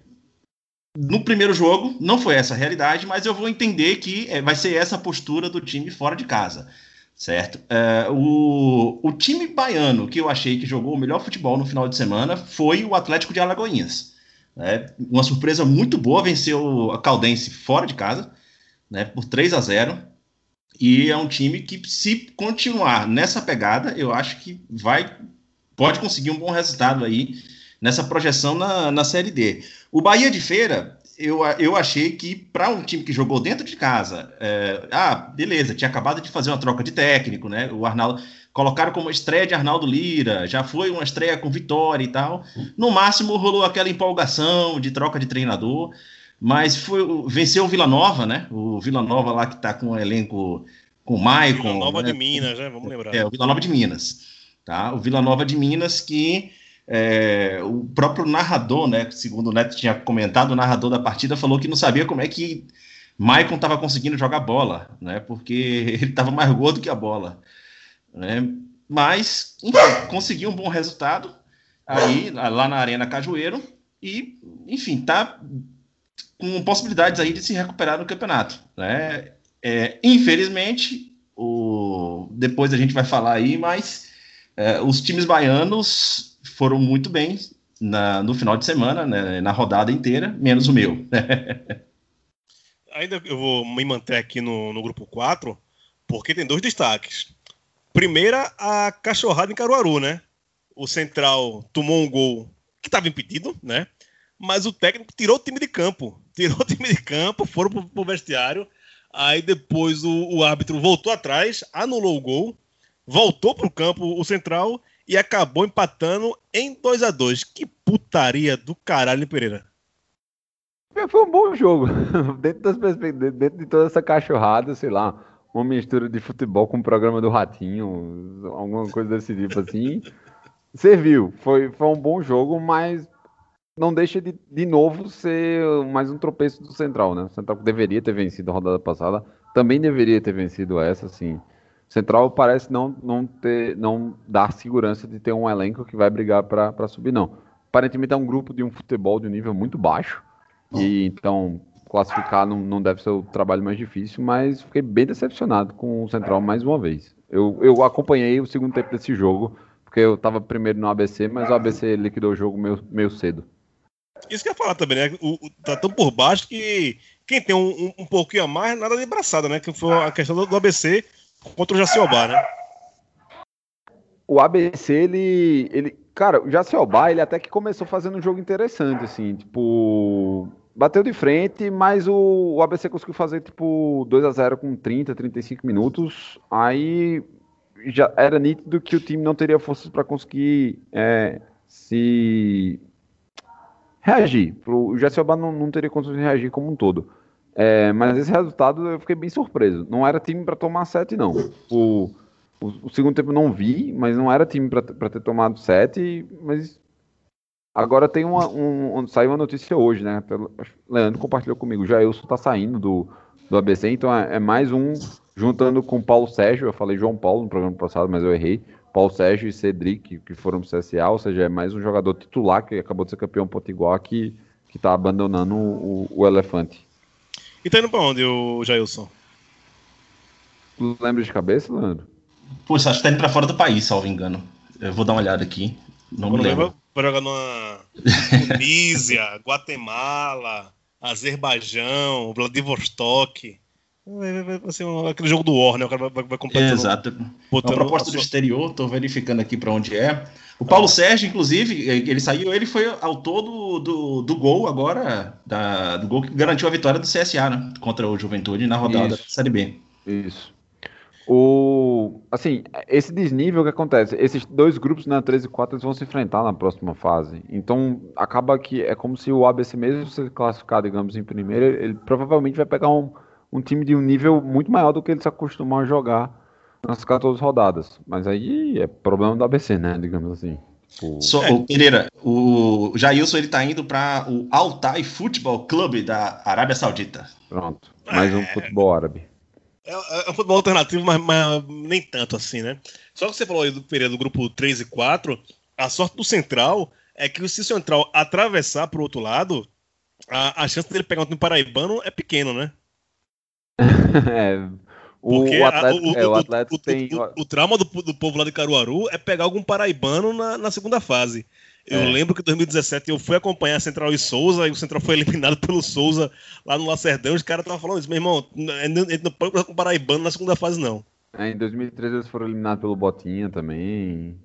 Speaker 3: no primeiro jogo não foi essa a realidade, mas eu vou entender que é, vai ser essa a postura do time fora de casa certo? É, o, o time baiano que eu achei que jogou o melhor futebol no final de semana foi o Atlético de Alagoinhas. né? Uma surpresa muito boa, venceu a Caldense fora de casa, né, por 3 a 0 E é um time que, se continuar nessa pegada, eu acho que vai pode conseguir um bom resultado aí nessa projeção na, na Série D. O Bahia de Feira, eu, eu achei que para um time que jogou dentro de casa, é, ah, beleza, tinha acabado de fazer uma troca de técnico, né? O Arnaldo colocaram como estreia de Arnaldo Lira, já foi uma estreia com vitória e tal. No máximo rolou aquela empolgação de troca de treinador, mas foi venceu o Vila Nova, né? O Vila Nova lá que está com o elenco com o Maicon,
Speaker 2: Vila Nova
Speaker 3: né?
Speaker 2: de Minas, né? Vamos lembrar.
Speaker 3: É, o Vila Nova de Minas. Tá? O Vila Nova de Minas que é, o próprio narrador, né, segundo o Neto tinha comentado, o narrador da partida falou que não sabia como é que Maicon estava conseguindo jogar bola, né, porque ele estava mais gordo que a bola. Né? Mas, enfim, conseguiu um bom resultado aí lá na Arena Cajueiro e, enfim, tá com possibilidades aí de se recuperar no campeonato. Né? É, infelizmente, o, depois a gente vai falar aí, mas é, os times baianos foram muito bem na, no final de semana, né, na rodada inteira, menos o meu.
Speaker 2: Ainda eu vou me manter aqui no, no grupo 4, porque tem dois destaques. Primeira, a cachorrada em Caruaru, né? O Central tomou um gol que estava impedido, né? Mas o técnico tirou o time de campo. Tirou o time de campo, foram pro, pro vestiário. Aí depois o, o árbitro voltou atrás, anulou o gol, voltou pro campo o Central e acabou empatando em 2 a 2 Que putaria do caralho, Pereira?
Speaker 5: Foi um bom jogo. dentro, das dentro de toda essa cachorrada, sei lá, uma mistura de futebol com o programa do Ratinho, alguma coisa desse tipo assim. Serviu. Foi, foi um bom jogo, mas não deixa de, de novo ser mais um tropeço do Central, né? O Central deveria ter vencido a rodada passada, também deveria ter vencido essa, assim. Central parece não, não, ter, não dar segurança de ter um elenco que vai brigar para subir, não. Aparentemente é um grupo de um futebol de um nível muito baixo, e então classificar não, não deve ser o trabalho mais difícil, mas fiquei bem decepcionado com o Central mais uma vez. Eu, eu acompanhei o segundo tempo desse jogo, porque eu estava primeiro no ABC, mas o ABC liquidou o jogo meio, meio cedo.
Speaker 2: Isso que eu ia falar também, né? O, o, tá tão por baixo que quem tem um, um, um pouquinho a mais, nada de braçada, né? Que foi a questão do, do ABC contra o Jaciobá, né?
Speaker 5: O ABC, ele, ele. Cara, o Jaciobá, ele até que começou fazendo um jogo interessante, assim, tipo. Bateu de frente, mas o, o ABC conseguiu fazer, tipo, 2 a 0 com 30, 35 minutos. Aí já era nítido que o time não teria forças para conseguir é, se reagir. O Jacobá não, não teria condições de reagir como um todo. É, mas esse resultado eu fiquei bem surpreso. Não era time para tomar 7, não. O, o, o, segundo tempo não vi, mas não era time para ter tomado 7. Mas agora tem uma. Um, saiu uma notícia hoje, né? Leandro compartilhou comigo. O Jailson tá saindo do, do ABC, então é, é mais um juntando com Paulo Sérgio. Eu falei João Paulo no programa passado, mas eu errei. Paulo Sérgio e Cedric, que foram pro CSA, ou seja, é mais um jogador titular que acabou de ser campeão potiguar que, que tá abandonando o, o elefante.
Speaker 2: E tá indo pra onde, o Jailson?
Speaker 5: Tu lembra de cabeça, Leandro?
Speaker 3: Poxa, acho que tá indo pra fora do país, salvo engano. Eu vou dar uma olhada aqui. Não me lembro.
Speaker 2: Vai jogar numa Tunísia, Guatemala, Azerbaijão, Vladivostok. Vai, ser um, aquele jogo do War, né? O cara vai, vai completando.
Speaker 3: Exato. Botando Uma proposta do exterior, tô verificando aqui para onde é. O Paulo ah. Sérgio, inclusive, ele saiu, ele foi autor do, do, do gol agora, da, do gol que garantiu a vitória do CSA, né? Contra o Juventude na rodada Isso. da Série B.
Speaker 5: Isso. O, assim, esse desnível que acontece, esses dois grupos na né, 13 e 4 eles vão se enfrentar na próxima fase. Então, acaba que é como se o ABC mesmo se classificar, digamos, em primeiro, ele provavelmente vai pegar um um time de um nível muito maior do que eles acostumam a jogar nas 14 rodadas. Mas aí é problema do ABC, né? Digamos assim.
Speaker 3: O... So, o Pereira, o Jailson ele tá indo para o Altai Futebol Clube da Arábia Saudita.
Speaker 5: Pronto, mais um é... futebol árabe.
Speaker 2: É, é, um futebol alternativo, mas, mas, nem tanto assim, né? Só que você falou aí do período do grupo 3 e 4, a sorte do Central é que se o Central atravessar pro outro lado, a, a chance dele pegar um time paraibano é pequena, né?
Speaker 5: é, o, o Atlético,
Speaker 2: o, é, o, Atlético tem... o, trauma do, do, povo lá de Caruaru é pegar algum paraibano na, na segunda fase. Eu é. lembro que em 2017 eu fui acompanhar a Central e Souza, e o Central foi eliminado pelo Souza lá no Lacerdão. Os caras estavam falando isso, meu irmão, a gente não pode com paraibano na segunda fase, não.
Speaker 5: É, em 2013 eles foram eliminados pelo Botinha também.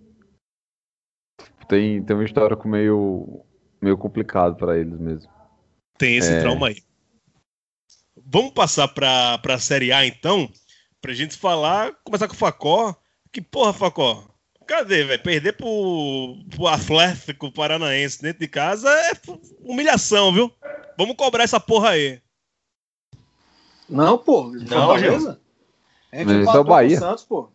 Speaker 5: Tem, tem uma história meio, meio complicado para eles mesmo.
Speaker 2: Tem esse é... trauma aí. Vamos passar para a Série A então, pra gente falar, começar com o Facó. Que porra, Facó? Cadê, velho? Perder pro, pro Atlético Paranaense dentro de casa é humilhação, viu? Vamos cobrar essa porra aí.
Speaker 4: Não, pô. Não, beleza? A gente
Speaker 5: Mas empatou é o Bahia.
Speaker 4: com o Santos, pô.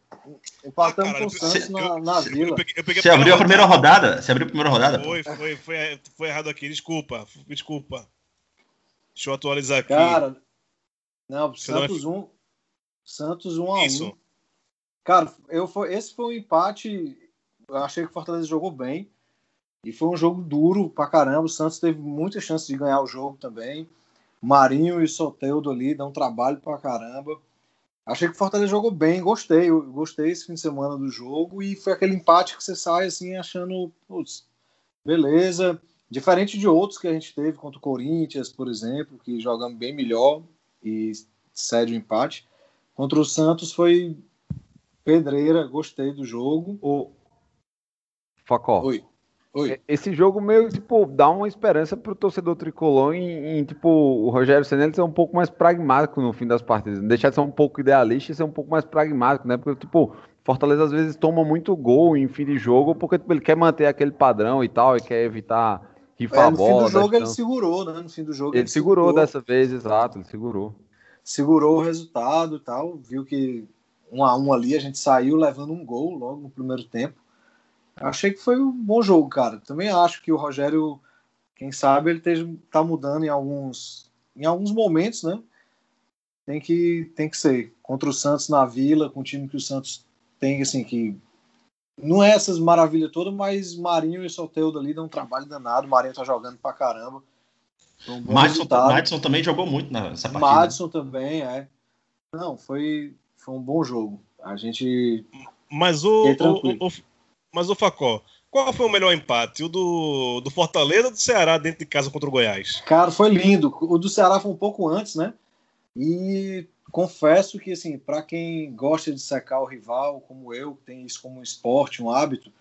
Speaker 4: Empatamos ah, com o Santos na, na vila. Eu peguei, eu
Speaker 3: peguei Você abriu a primeira rodada? Você abriu a primeira rodada?
Speaker 2: Foi, foi, foi, foi errado aqui. Desculpa, desculpa. Deixa eu atualizar aqui.
Speaker 4: Cara, não, Santos 1. Um, Santos 1 um a 1 um. Cara, eu foi, esse foi um empate. Eu achei que o Fortaleza jogou bem. E foi um jogo duro pra caramba. O Santos teve muita chance de ganhar o jogo também. Marinho e Soteudo ali dão trabalho pra caramba. Achei que o Fortaleza jogou bem, gostei. Eu gostei esse fim de semana do jogo e foi aquele empate que você sai assim achando, putz, beleza. Diferente de outros que a gente teve contra o Corinthians, por exemplo, que jogamos bem melhor e cede o empate. Contra o Santos foi pedreira, gostei do jogo.
Speaker 5: O Facó.
Speaker 4: Oi. Oi.
Speaker 5: Esse jogo meio, tipo, dá uma esperança pro torcedor tricolor em, em, tipo, o Rogério Senna ser um pouco mais pragmático no fim das partidas. Deixar de ser um pouco idealista e ser um pouco mais pragmático, né? Porque, tipo, Fortaleza às vezes toma muito gol em fim de jogo porque tipo, ele quer manter aquele padrão e tal, e quer evitar rifar
Speaker 4: É,
Speaker 5: a
Speaker 4: no
Speaker 5: bola.
Speaker 4: fim do jogo
Speaker 5: dar
Speaker 4: ele
Speaker 5: chance.
Speaker 4: segurou, né? No fim do jogo
Speaker 5: Ele segurou dessa vez, exato, ele segurou.
Speaker 4: segurou o resultado e tal, viu que um a um ali a gente saiu levando um gol logo no primeiro tempo. Achei que foi um bom jogo, cara. Também acho que o Rogério, quem sabe, ele esteja, tá mudando em alguns, em alguns momentos, né? Tem que, tem que ser. Contra o Santos na Vila, com o time que o Santos tem, assim, que não é essas maravilhas todas, mas Marinho e Soteldo ali dão um trabalho danado. O Marinho tá jogando pra caramba. Um
Speaker 3: Madison. Madison também jogou muito nessa partida.
Speaker 4: Madison também, é. Não, foi, foi um bom jogo. A gente.
Speaker 2: Mas o, o, o- mas o Facó, qual foi o melhor empate? O do, do Fortaleza ou do Ceará dentro de casa contra o Goiás?
Speaker 4: Cara, foi lindo. O do Ceará foi um pouco antes, né? E confesso que, assim, para quem gosta de secar o rival, como eu, que tem isso como um esporte, um hábito,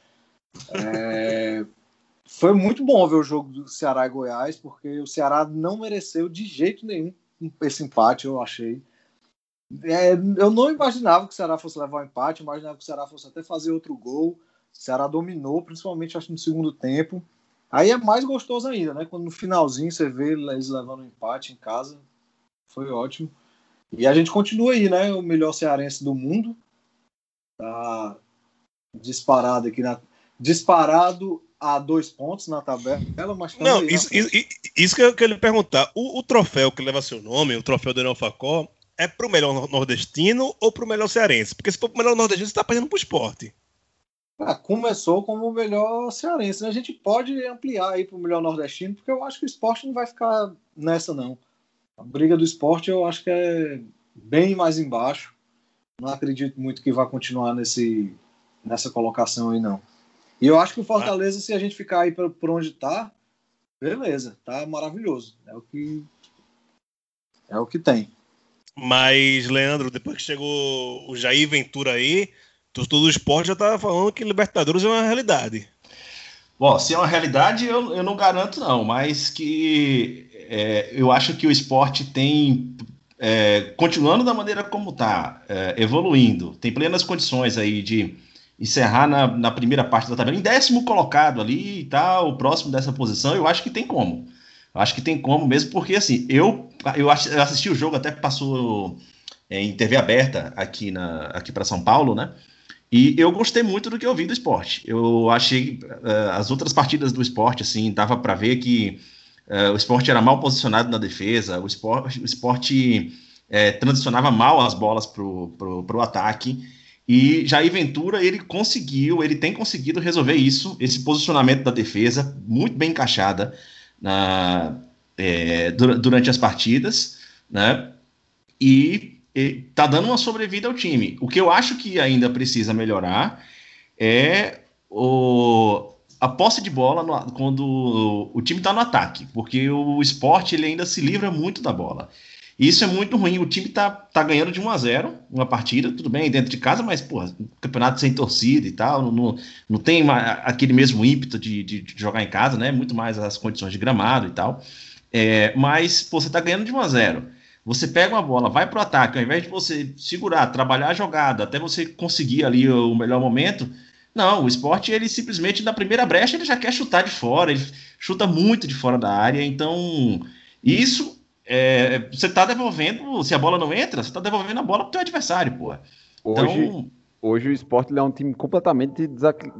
Speaker 4: é, foi muito bom ver o jogo do Ceará e Goiás, porque o Ceará não mereceu de jeito nenhum esse empate, eu achei. É, eu não imaginava que o Ceará fosse levar o empate, eu imaginava que o Ceará fosse até fazer outro gol. O Ceará dominou, principalmente acho no segundo tempo. Aí é mais gostoso ainda, né? Quando no finalzinho você vê eles levando um empate em casa. Foi ótimo. E a gente continua aí, né? O melhor cearense do mundo. Tá disparado aqui na. Disparado a dois pontos na tabela, mas
Speaker 2: Não, isso, isso, isso que eu queria perguntar. O, o troféu que leva seu nome, o troféu do Daniel Facó, é pro melhor nor- nordestino ou pro melhor cearense? Porque se for pro melhor nordestino, você tá perdendo pro esporte.
Speaker 4: Ah, começou como o melhor cearense. né? A gente pode ampliar aí para o melhor nordestino, porque eu acho que o esporte não vai ficar nessa, não. A briga do esporte eu acho que é bem mais embaixo. Não acredito muito que vai continuar nesse, nessa colocação aí, não. E eu acho que o Fortaleza, se a gente ficar aí por, por onde tá, beleza, tá maravilhoso. É o que é o que tem.
Speaker 2: Mas, Leandro, depois que chegou o Jair Ventura aí, torcedor do esporte já tava falando que Libertadores é uma realidade.
Speaker 3: Bom, se é uma realidade, eu, eu não garanto, não, mas que é, eu acho que o esporte tem, é, continuando da maneira como está, evoluindo, tem plenas condições aí de encerrar na, na primeira parte da tabela, em décimo colocado ali e tal, próximo dessa posição, eu acho que tem como. Eu acho que tem como mesmo, porque assim, eu, eu, ass- eu assisti o jogo, até que passou é, em TV aberta aqui, na, aqui para São Paulo, né? E eu gostei muito do que eu vi do esporte. Eu achei eh, as outras partidas do esporte, assim, dava para ver que eh, o esporte era mal posicionado na defesa, o esporte, o esporte eh, transicionava mal as bolas pro, pro ataque. E Jair Ventura, ele conseguiu, ele tem conseguido resolver isso, esse posicionamento da defesa, muito bem encaixada na, dura- durante as partidas, né? E e tá dando uma sobrevida ao time. O que eu acho que ainda precisa melhorar é o, a posse de bola no- quando o time tá no ataque, porque o esporte ele ainda se livra muito da bola. Isso é muito ruim. O time tá, tá ganhando de 1 a 0 uma partida, tudo bem, dentro de casa, mas, porra, campeonato sem torcida e tal, não, não, tem aquele mesmo ímpeto de, de- de jogar em casa, né? Muito mais as condições de gramado e tal. É, mas, pô, você tá ganhando de 1 a 0 você pega uma bola, vai pro ataque, ao invés de você segurar, trabalhar a jogada, até você conseguir ali o melhor momento. Não, o esporte, ele simplesmente, na primeira brecha, ele já quer chutar de fora, ele chuta muito de fora da área, então isso é, você tá devolvendo, se a bola não entra, você tá devolvendo a bola pro teu adversário, pô.
Speaker 5: Hoje,
Speaker 3: Então,
Speaker 5: hoje o esporte é um time completamente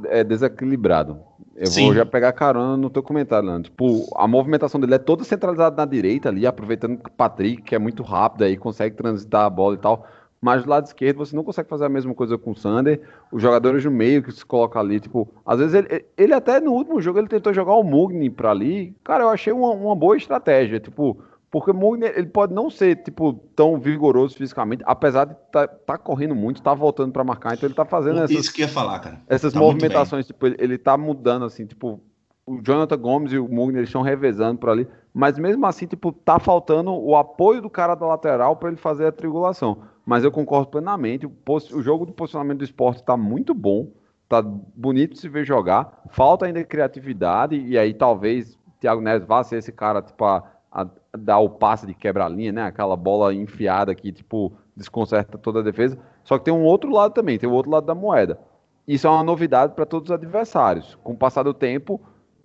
Speaker 5: é, desequilibrado. Eu
Speaker 3: Sim.
Speaker 5: vou já pegar carona no teu comentário, Leandro. Tipo, a movimentação dele é toda centralizada na direita ali, aproveitando que o Patrick, que é muito rápido aí, consegue transitar a bola e tal. Mas do lado esquerdo você não consegue fazer a mesma coisa com o Sander. Os jogadores no meio que se colocam ali, tipo, às vezes ele, ele até no último jogo ele tentou jogar o Mugni pra ali. Cara, eu achei uma, uma boa estratégia. Tipo, Porque o Mugni, ele pode não ser, tipo, tão vigoroso fisicamente, apesar de tá, tá correndo muito, tá voltando para marcar, então ele tá fazendo essas,
Speaker 3: Isso que ia falar, cara.
Speaker 5: essas
Speaker 3: Tá
Speaker 5: movimentações, tipo, ele, ele tá mudando, assim, tipo, o Jonathan Gomes e o Mugni, estão revezando por ali, mas mesmo assim, tipo, tá faltando o apoio do cara da lateral para ele fazer a triangulação. Mas eu concordo plenamente, o, jogo do posicionamento do esporte tá muito bom, tá bonito de se ver jogar, falta ainda criatividade, e aí talvez Thiago Neves vá ser esse cara, tipo, a- a dar o passe de quebra-linha, né? Aquela bola enfiada que, tipo, desconcerta toda a defesa. Só que tem um outro lado também, tem o outro lado da moeda. Isso é uma novidade para todos os adversários. Com o passar do tempo,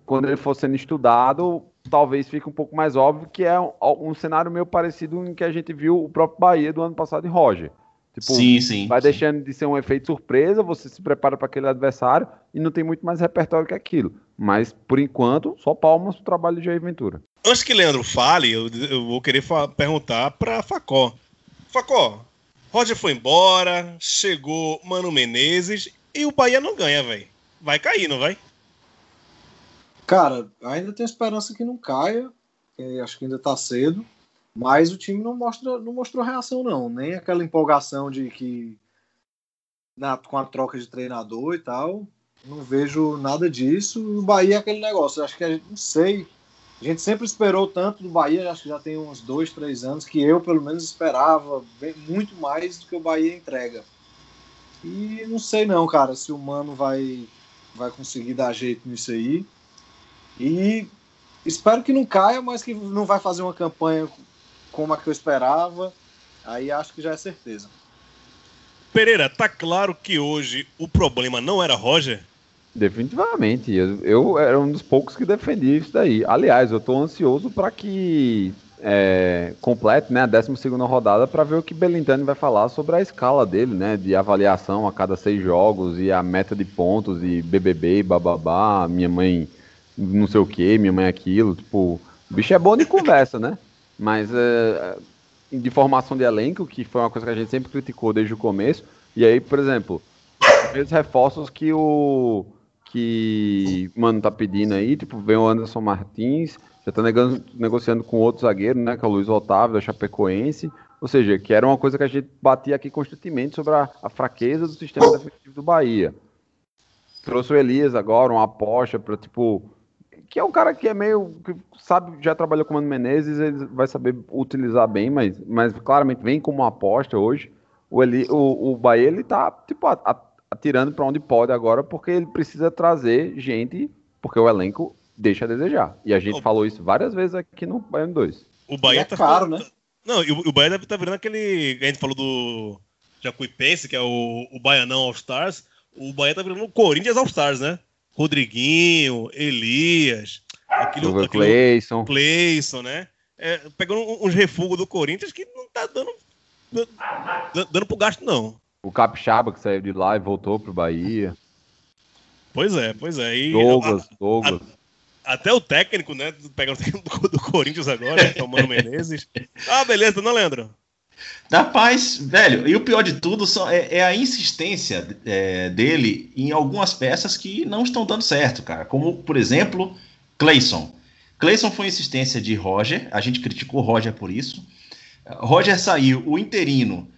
Speaker 5: quando ele for sendo estudado, talvez fique um pouco mais óbvio que é um, um cenário meio parecido em que a gente viu o próprio Bahia do ano passado em Roger. Tipo,
Speaker 3: sim, sim.
Speaker 5: vai
Speaker 3: sim.
Speaker 5: deixando de ser um efeito surpresa, você se prepara para aquele adversário e não tem muito mais repertório que aquilo. Mas, por enquanto, só palmas pro trabalho de Jair Ventura.
Speaker 2: Antes que Leandro fale, eu, eu vou querer perguntar pra Facó. Facó, Roger foi embora, chegou Mano Menezes e o Bahia não ganha, velho. Vai cair, não vai?
Speaker 4: Cara, ainda tenho esperança que não caia. acho que ainda tá cedo. Mas o time não, mostra, não mostrou reação, não. Nem aquela empolgação de que. Na, com a troca de treinador e tal. Não vejo nada disso. O Bahia é aquele negócio. Acho que a gente não sei. A gente sempre esperou tanto do Bahia, acho que já tem uns dois, três anos, que eu, pelo menos, esperava bem- muito mais do que o Bahia entrega. E não sei não, cara, se o Mano vai, vai conseguir dar jeito nisso aí. E espero que não caia, mas que não vai fazer uma campanha como a que eu esperava. Aí acho que já é certeza.
Speaker 2: Pereira, tá claro que hoje o problema não era Roger?
Speaker 5: Definitivamente. Eu, eu era um dos poucos que defendia isso daí. Aliás, eu tô ansioso para que é, complete né, a 12 rodada para ver o que Belintani vai falar sobre a escala dele, né? De avaliação a cada seis jogos e a meta de pontos e BBB e bababá. Minha mãe não sei o que, minha mãe aquilo. Tipo, o bicho é bom de conversa, né? Mas é, de formação de elenco, que foi uma coisa que a gente sempre criticou desde o começo. E aí, por exemplo, os reforços que o que mano tá pedindo aí, tipo, vem o Anderson Martins, já tá negando- negociando com outro zagueiro, né, que é o Luiz Otávio da Chapecoense, ou seja, que era uma coisa que a gente batia aqui constantemente sobre a, a fraqueza do sistema defensivo do Bahia. Trouxe o Elias agora, uma aposta para tipo, que é um cara que é meio que sabe, já trabalhou com o Mano Menezes, ele vai saber utilizar bem, mas, mas claramente vem como uma aposta hoje. O, Eli, o, o Bahia ele tá tipo atirando para onde pode agora, porque ele precisa trazer gente, porque o elenco deixa a desejar. E a gente
Speaker 2: Oh.
Speaker 5: falou isso várias vezes aqui no Baiano 2.
Speaker 2: O Bahia
Speaker 4: é
Speaker 2: tá
Speaker 4: caro,
Speaker 2: falando-
Speaker 4: né?
Speaker 2: Não, e o, o Bahia deve estar virando aquele. A gente falou do Jacuipense, que é o, o Baianão All Stars. O Bahia tá virando o Corinthians All Stars, né? Rodriguinho, Elias, aquele,
Speaker 5: O
Speaker 2: aquele
Speaker 5: Cleison.
Speaker 2: Cleison, né? É, pegando uns refugos do Corinthians que não tá dando, dando, dando pro gasto, não.
Speaker 5: O Capixaba que saiu de lá e voltou pro Bahia.
Speaker 2: Pois é, pois é. E
Speaker 5: Douglas, Douglas.
Speaker 2: a- até o técnico, né? Pegando o técnico do, do Corinthians agora, né, que o Mano Menezes. Ah, beleza, não, Leandro?
Speaker 3: Da paz, velho, e o pior de tudo só é, é a insistência é, dele em algumas peças que não estão dando certo, cara. Como, por exemplo, Clayson. Clayson foi insistência de Roger, a gente criticou Roger por isso. Roger saiu, o interino,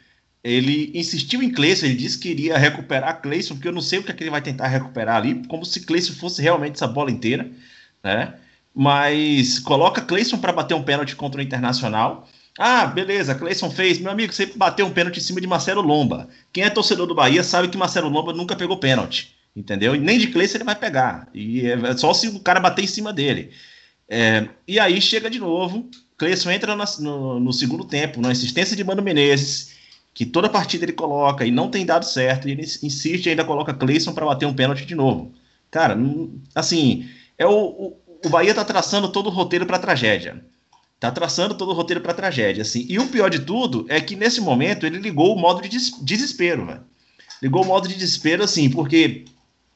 Speaker 3: ele insistiu em Clayson, ele disse que iria recuperar Clayson, porque eu não sei o que, é que ele vai tentar recuperar ali, como se Clayson fosse realmente essa bola inteira, né? Mas coloca Clayson para bater um pênalti contra o Internacional. Ah, beleza, Cleison fez. Meu amigo, você bateu um pênalti em cima de Marcelo Lomba. Quem é torcedor do Bahia sabe que Marcelo Lomba nunca pegou pênalti. Entendeu? E nem de Cleison ele vai pegar. E é só se o cara bater em cima dele. É, e aí chega de novo. Cleison entra na- no, no segundo tempo, na insistência de Mano Menezes, que toda partida ele coloca e não tem dado certo. E ele insiste e ainda coloca Cleison para bater um pênalti de novo. Cara, não- assim, é o, o, o Bahia tá traçando todo o roteiro para tragédia tá traçando todo o roteiro para tragédia, assim. E o pior de tudo é que nesse momento ele ligou o modo de des- desespero, velho. Ligou o modo de desespero, assim, porque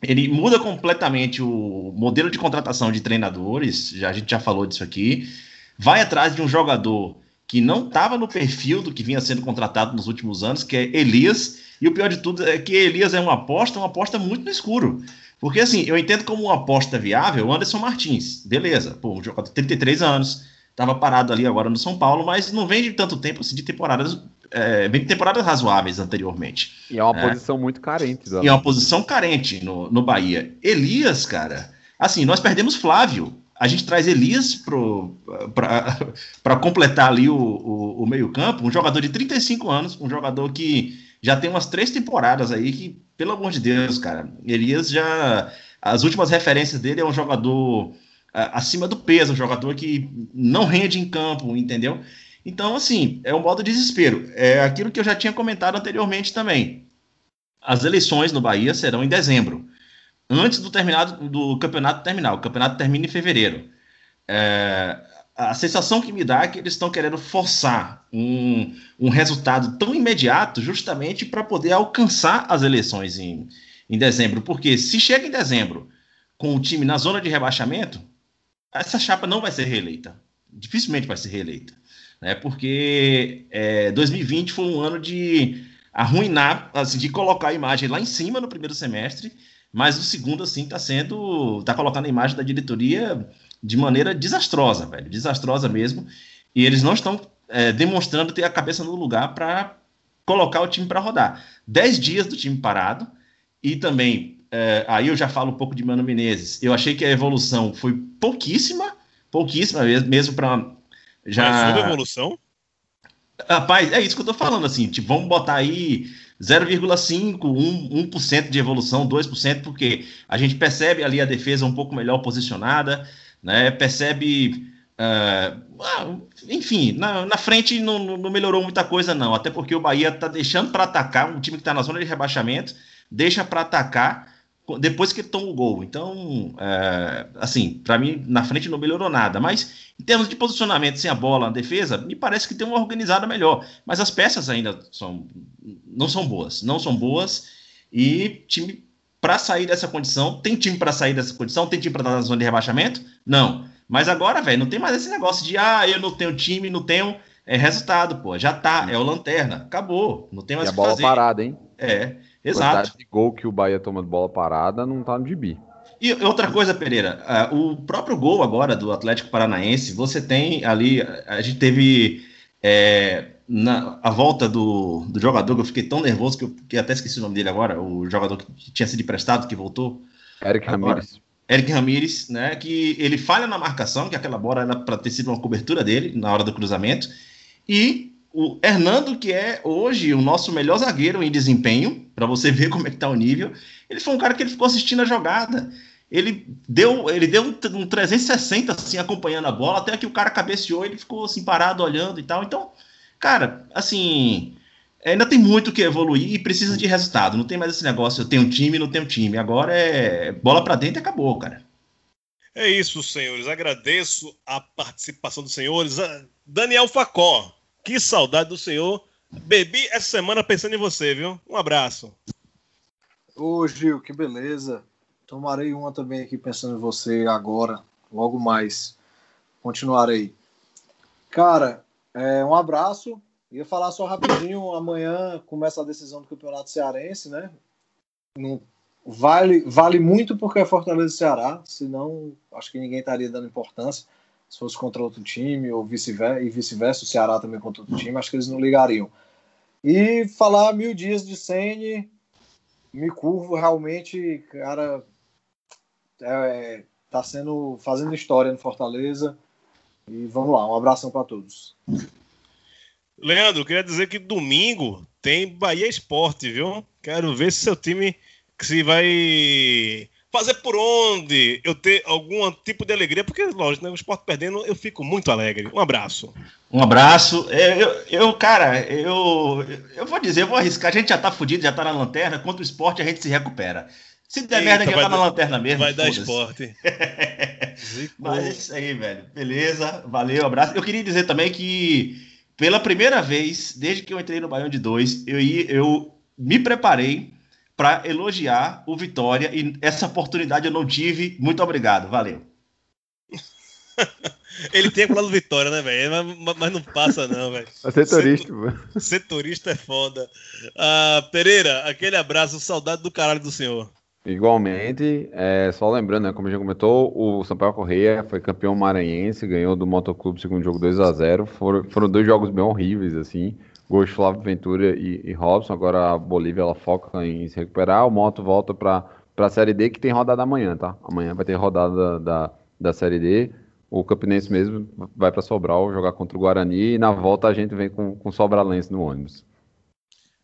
Speaker 3: ele muda completamente o modelo de contratação de treinadores, já, a gente já falou disso aqui, vai atrás de um jogador que não estava no perfil do que vinha sendo contratado nos últimos anos, que é Elias, e o pior de tudo é que Elias é uma aposta, uma aposta muito no escuro. Porque, assim, eu entendo como uma aposta viável o Anderson Martins, beleza, pô, um jogador de 33 anos, estava parado ali agora no São Paulo, mas não vem de tanto tempo assim de temporadas, é, vem de temporadas razoáveis anteriormente.
Speaker 5: E é uma
Speaker 3: É.
Speaker 5: posição muito carente.
Speaker 3: E é uma posição carente no, no Bahia. Elias, cara, assim, nós perdemos Flávio. A gente traz Elias para completar ali o, o, o meio-campo, um jogador de 35 anos, um jogador que já tem umas três temporadas aí que, pelo amor de Deus, cara, Elias já. As últimas referências dele é um jogador acima do peso, um jogador que não rende em campo, entendeu? Então, assim, é um modo desespero. É aquilo que eu já tinha comentado anteriormente também. As eleições no Bahia serão em dezembro, antes do terminado do campeonato terminar. O campeonato termina em fevereiro. É, a sensação que me dá é que eles estão querendo forçar um, um resultado tão imediato, justamente para poder alcançar as eleições em, em dezembro. Porque se chega em dezembro com o time na zona de rebaixamento, essa chapa não vai ser reeleita. Dificilmente vai ser reeleita. Né? Porque é, 2020 foi um ano de arruinar, assim, de colocar a imagem lá em cima no primeiro semestre, mas o segundo, assim, está sendo. está colocando a imagem da diretoria de maneira desastrosa, velho. Desastrosa mesmo. E eles não estão é, demonstrando ter a cabeça no lugar para colocar o time para rodar. Dez dias do time parado, e também, é, aí eu já falo um pouco de Mano Menezes. Eu achei que a evolução foi pouquíssima, pouquíssima mesmo, mesmo para. Já...
Speaker 2: Mas houve evolução?
Speaker 3: Rapaz, é isso que eu tô falando, assim, tipo, vamos botar aí 0,5, 1%, 1% de evolução, 2%, porque a gente percebe ali a defesa um pouco melhor posicionada, né, percebe, ah, enfim, na, na frente não, não- melhorou muita coisa não, até porque o Bahia tá deixando para atacar, um time que tá na zona de rebaixamento, deixa para atacar depois que toma o gol, então, é, assim, para mim, na frente não melhorou nada, mas em termos de posicionamento sem a bola na defesa, me parece que tem uma organizada melhor. Mas as peças ainda são, não são boas. Não são boas. E time para sair dessa condição, tem time para sair dessa condição, tem time para estar na zona de rebaixamento? Não. Mas agora, velho, não tem mais esse negócio de ah, eu não tenho time, não tenho é, resultado, pô. Já tá, é o lanterna. Acabou. Não tem
Speaker 5: E
Speaker 3: mais
Speaker 5: a
Speaker 3: o que
Speaker 5: bola
Speaker 3: fazer.
Speaker 5: parada, hein?
Speaker 3: É, exato.
Speaker 5: de gol que o Bahia toma de bola parada não tá no gibi.
Speaker 3: E outra coisa, Pereira, ah, o próprio gol agora do Atlético Paranaense, você tem ali, a gente teve é, na, a volta do, do jogador, que eu fiquei tão nervoso que eu que até esqueci o nome dele agora, o jogador que tinha sido emprestado, que voltou,
Speaker 5: Eric. Ramirez.
Speaker 3: Eric Ramírez, né, que ele falha na marcação, que aquela bola era para ter sido uma cobertura dele na hora do cruzamento, e o Hernando, que é hoje o nosso melhor zagueiro em desempenho, para você ver como é que tá o nível, ele foi um cara que ele ficou assistindo a jogada. Ele deu, ele deu um, um 360 assim acompanhando a bola, até que o cara cabeceou, ele ficou assim parado olhando e tal. Então, cara, assim, ainda tem muito que evoluir e precisa de resultado. Não tem mais esse negócio, eu tenho time, não tenho time. Agora é bola para dentro e acabou, cara.
Speaker 2: É isso, senhores. Agradeço a participação dos senhores. Daniel Facó, que saudade do senhor. Bebi essa semana pensando em você, viu? Um abraço.
Speaker 4: Ô, Gil, que beleza. Tomarei uma também aqui pensando em você agora, logo mais. Continuarei. Cara, é, um abraço. Ia falar só rapidinho. Amanhã começa a decisão do Campeonato Cearense, né? Não- vale, vale muito porque é Fortaleza e Ceará, senão acho que ninguém estaria dando importância. Se fosse contra outro time ou vice-versa, e vice-versa, o Ceará também contra outro time, acho que eles não ligariam. E falar mil dias de Sene, me curvo realmente, cara, é, tá sendo fazendo história no Fortaleza. E vamos lá, um abração para todos.
Speaker 2: Leandro, queria dizer que domingo tem Bahia Esporte, viu? Quero ver se seu time se vai fazer por onde eu ter algum tipo de alegria, porque, lógico, né, o esporte perdendo, eu fico muito alegre. Um abraço.
Speaker 3: Um abraço. É, Eu, eu, cara, eu, eu vou dizer, eu vou arriscar. A gente já tá fudido, já tá na lanterna. Contra o esporte, a gente se recupera. Se der
Speaker 2: Eita,
Speaker 3: merda, já tá na lanterna mesmo.
Speaker 2: vai dar esporte.
Speaker 3: Mas é isso aí, velho. Beleza, valeu, abraço. Eu queria dizer também que, pela primeira vez, desde que eu entrei no Baião de 2, eu, eu me preparei para elogiar o Vitória e essa oportunidade eu não tive. Muito obrigado, valeu.
Speaker 2: Ele tem aquela do Vitória, né, velho? Mas, mas não passa, não, velho.
Speaker 5: Ser turista, pô.
Speaker 2: Setorista é foda. Ah, Pereira, aquele abraço, saudade do caralho do senhor.
Speaker 5: Igualmente, é, só lembrando, né, como a gente comentou, o Sampaio Correia foi campeão maranhense, ganhou do Motoclube segundo jogo 2 a 0 foram, foram dois jogos bem horríveis, assim. Gols de Flávio Ventura e, e Robson. Agora a Bolívia ela foca em se recuperar. O Moto volta para a Série D, que tem rodada amanhã, tá? Amanhã vai ter rodada da, da Série D. O Campinense mesmo vai para Sobral jogar contra o Guarani e na volta a gente vem com, com Sobralense no ônibus.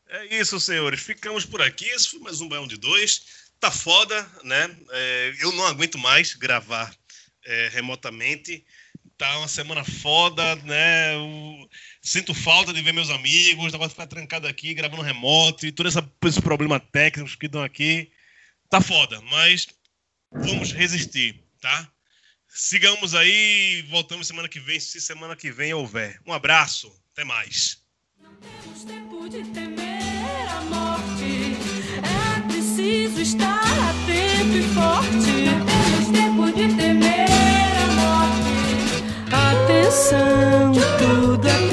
Speaker 2: É isso, senhores. Ficamos por aqui. Esse foi mais um Baião de Dois tá foda, né? É, eu não aguento mais gravar é, remotamente. Tá uma semana foda, né? Eu sinto falta de ver meus amigos, de ficar trancado aqui, gravando remoto e todos esses problemas técnicos que dão aqui. Tá foda, mas vamos resistir, tá? Sigamos aí, voltamos semana que vem, se semana que vem houver. Um abraço, até mais.
Speaker 1: Não temos tempo de temer a morte. É preciso estar atento e forte. Temos tempo de temer a morte. Atenção, tudo é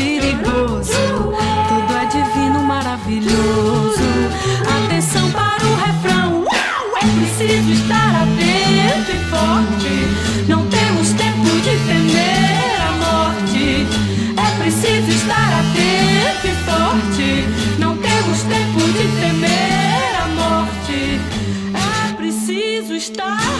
Speaker 1: maravilhoso. Atenção para o refrão. É preciso estar atento e forte. Não temos tempo de temer a morte. É preciso estar atento e forte. Não temos tempo de temer a morte. É preciso estar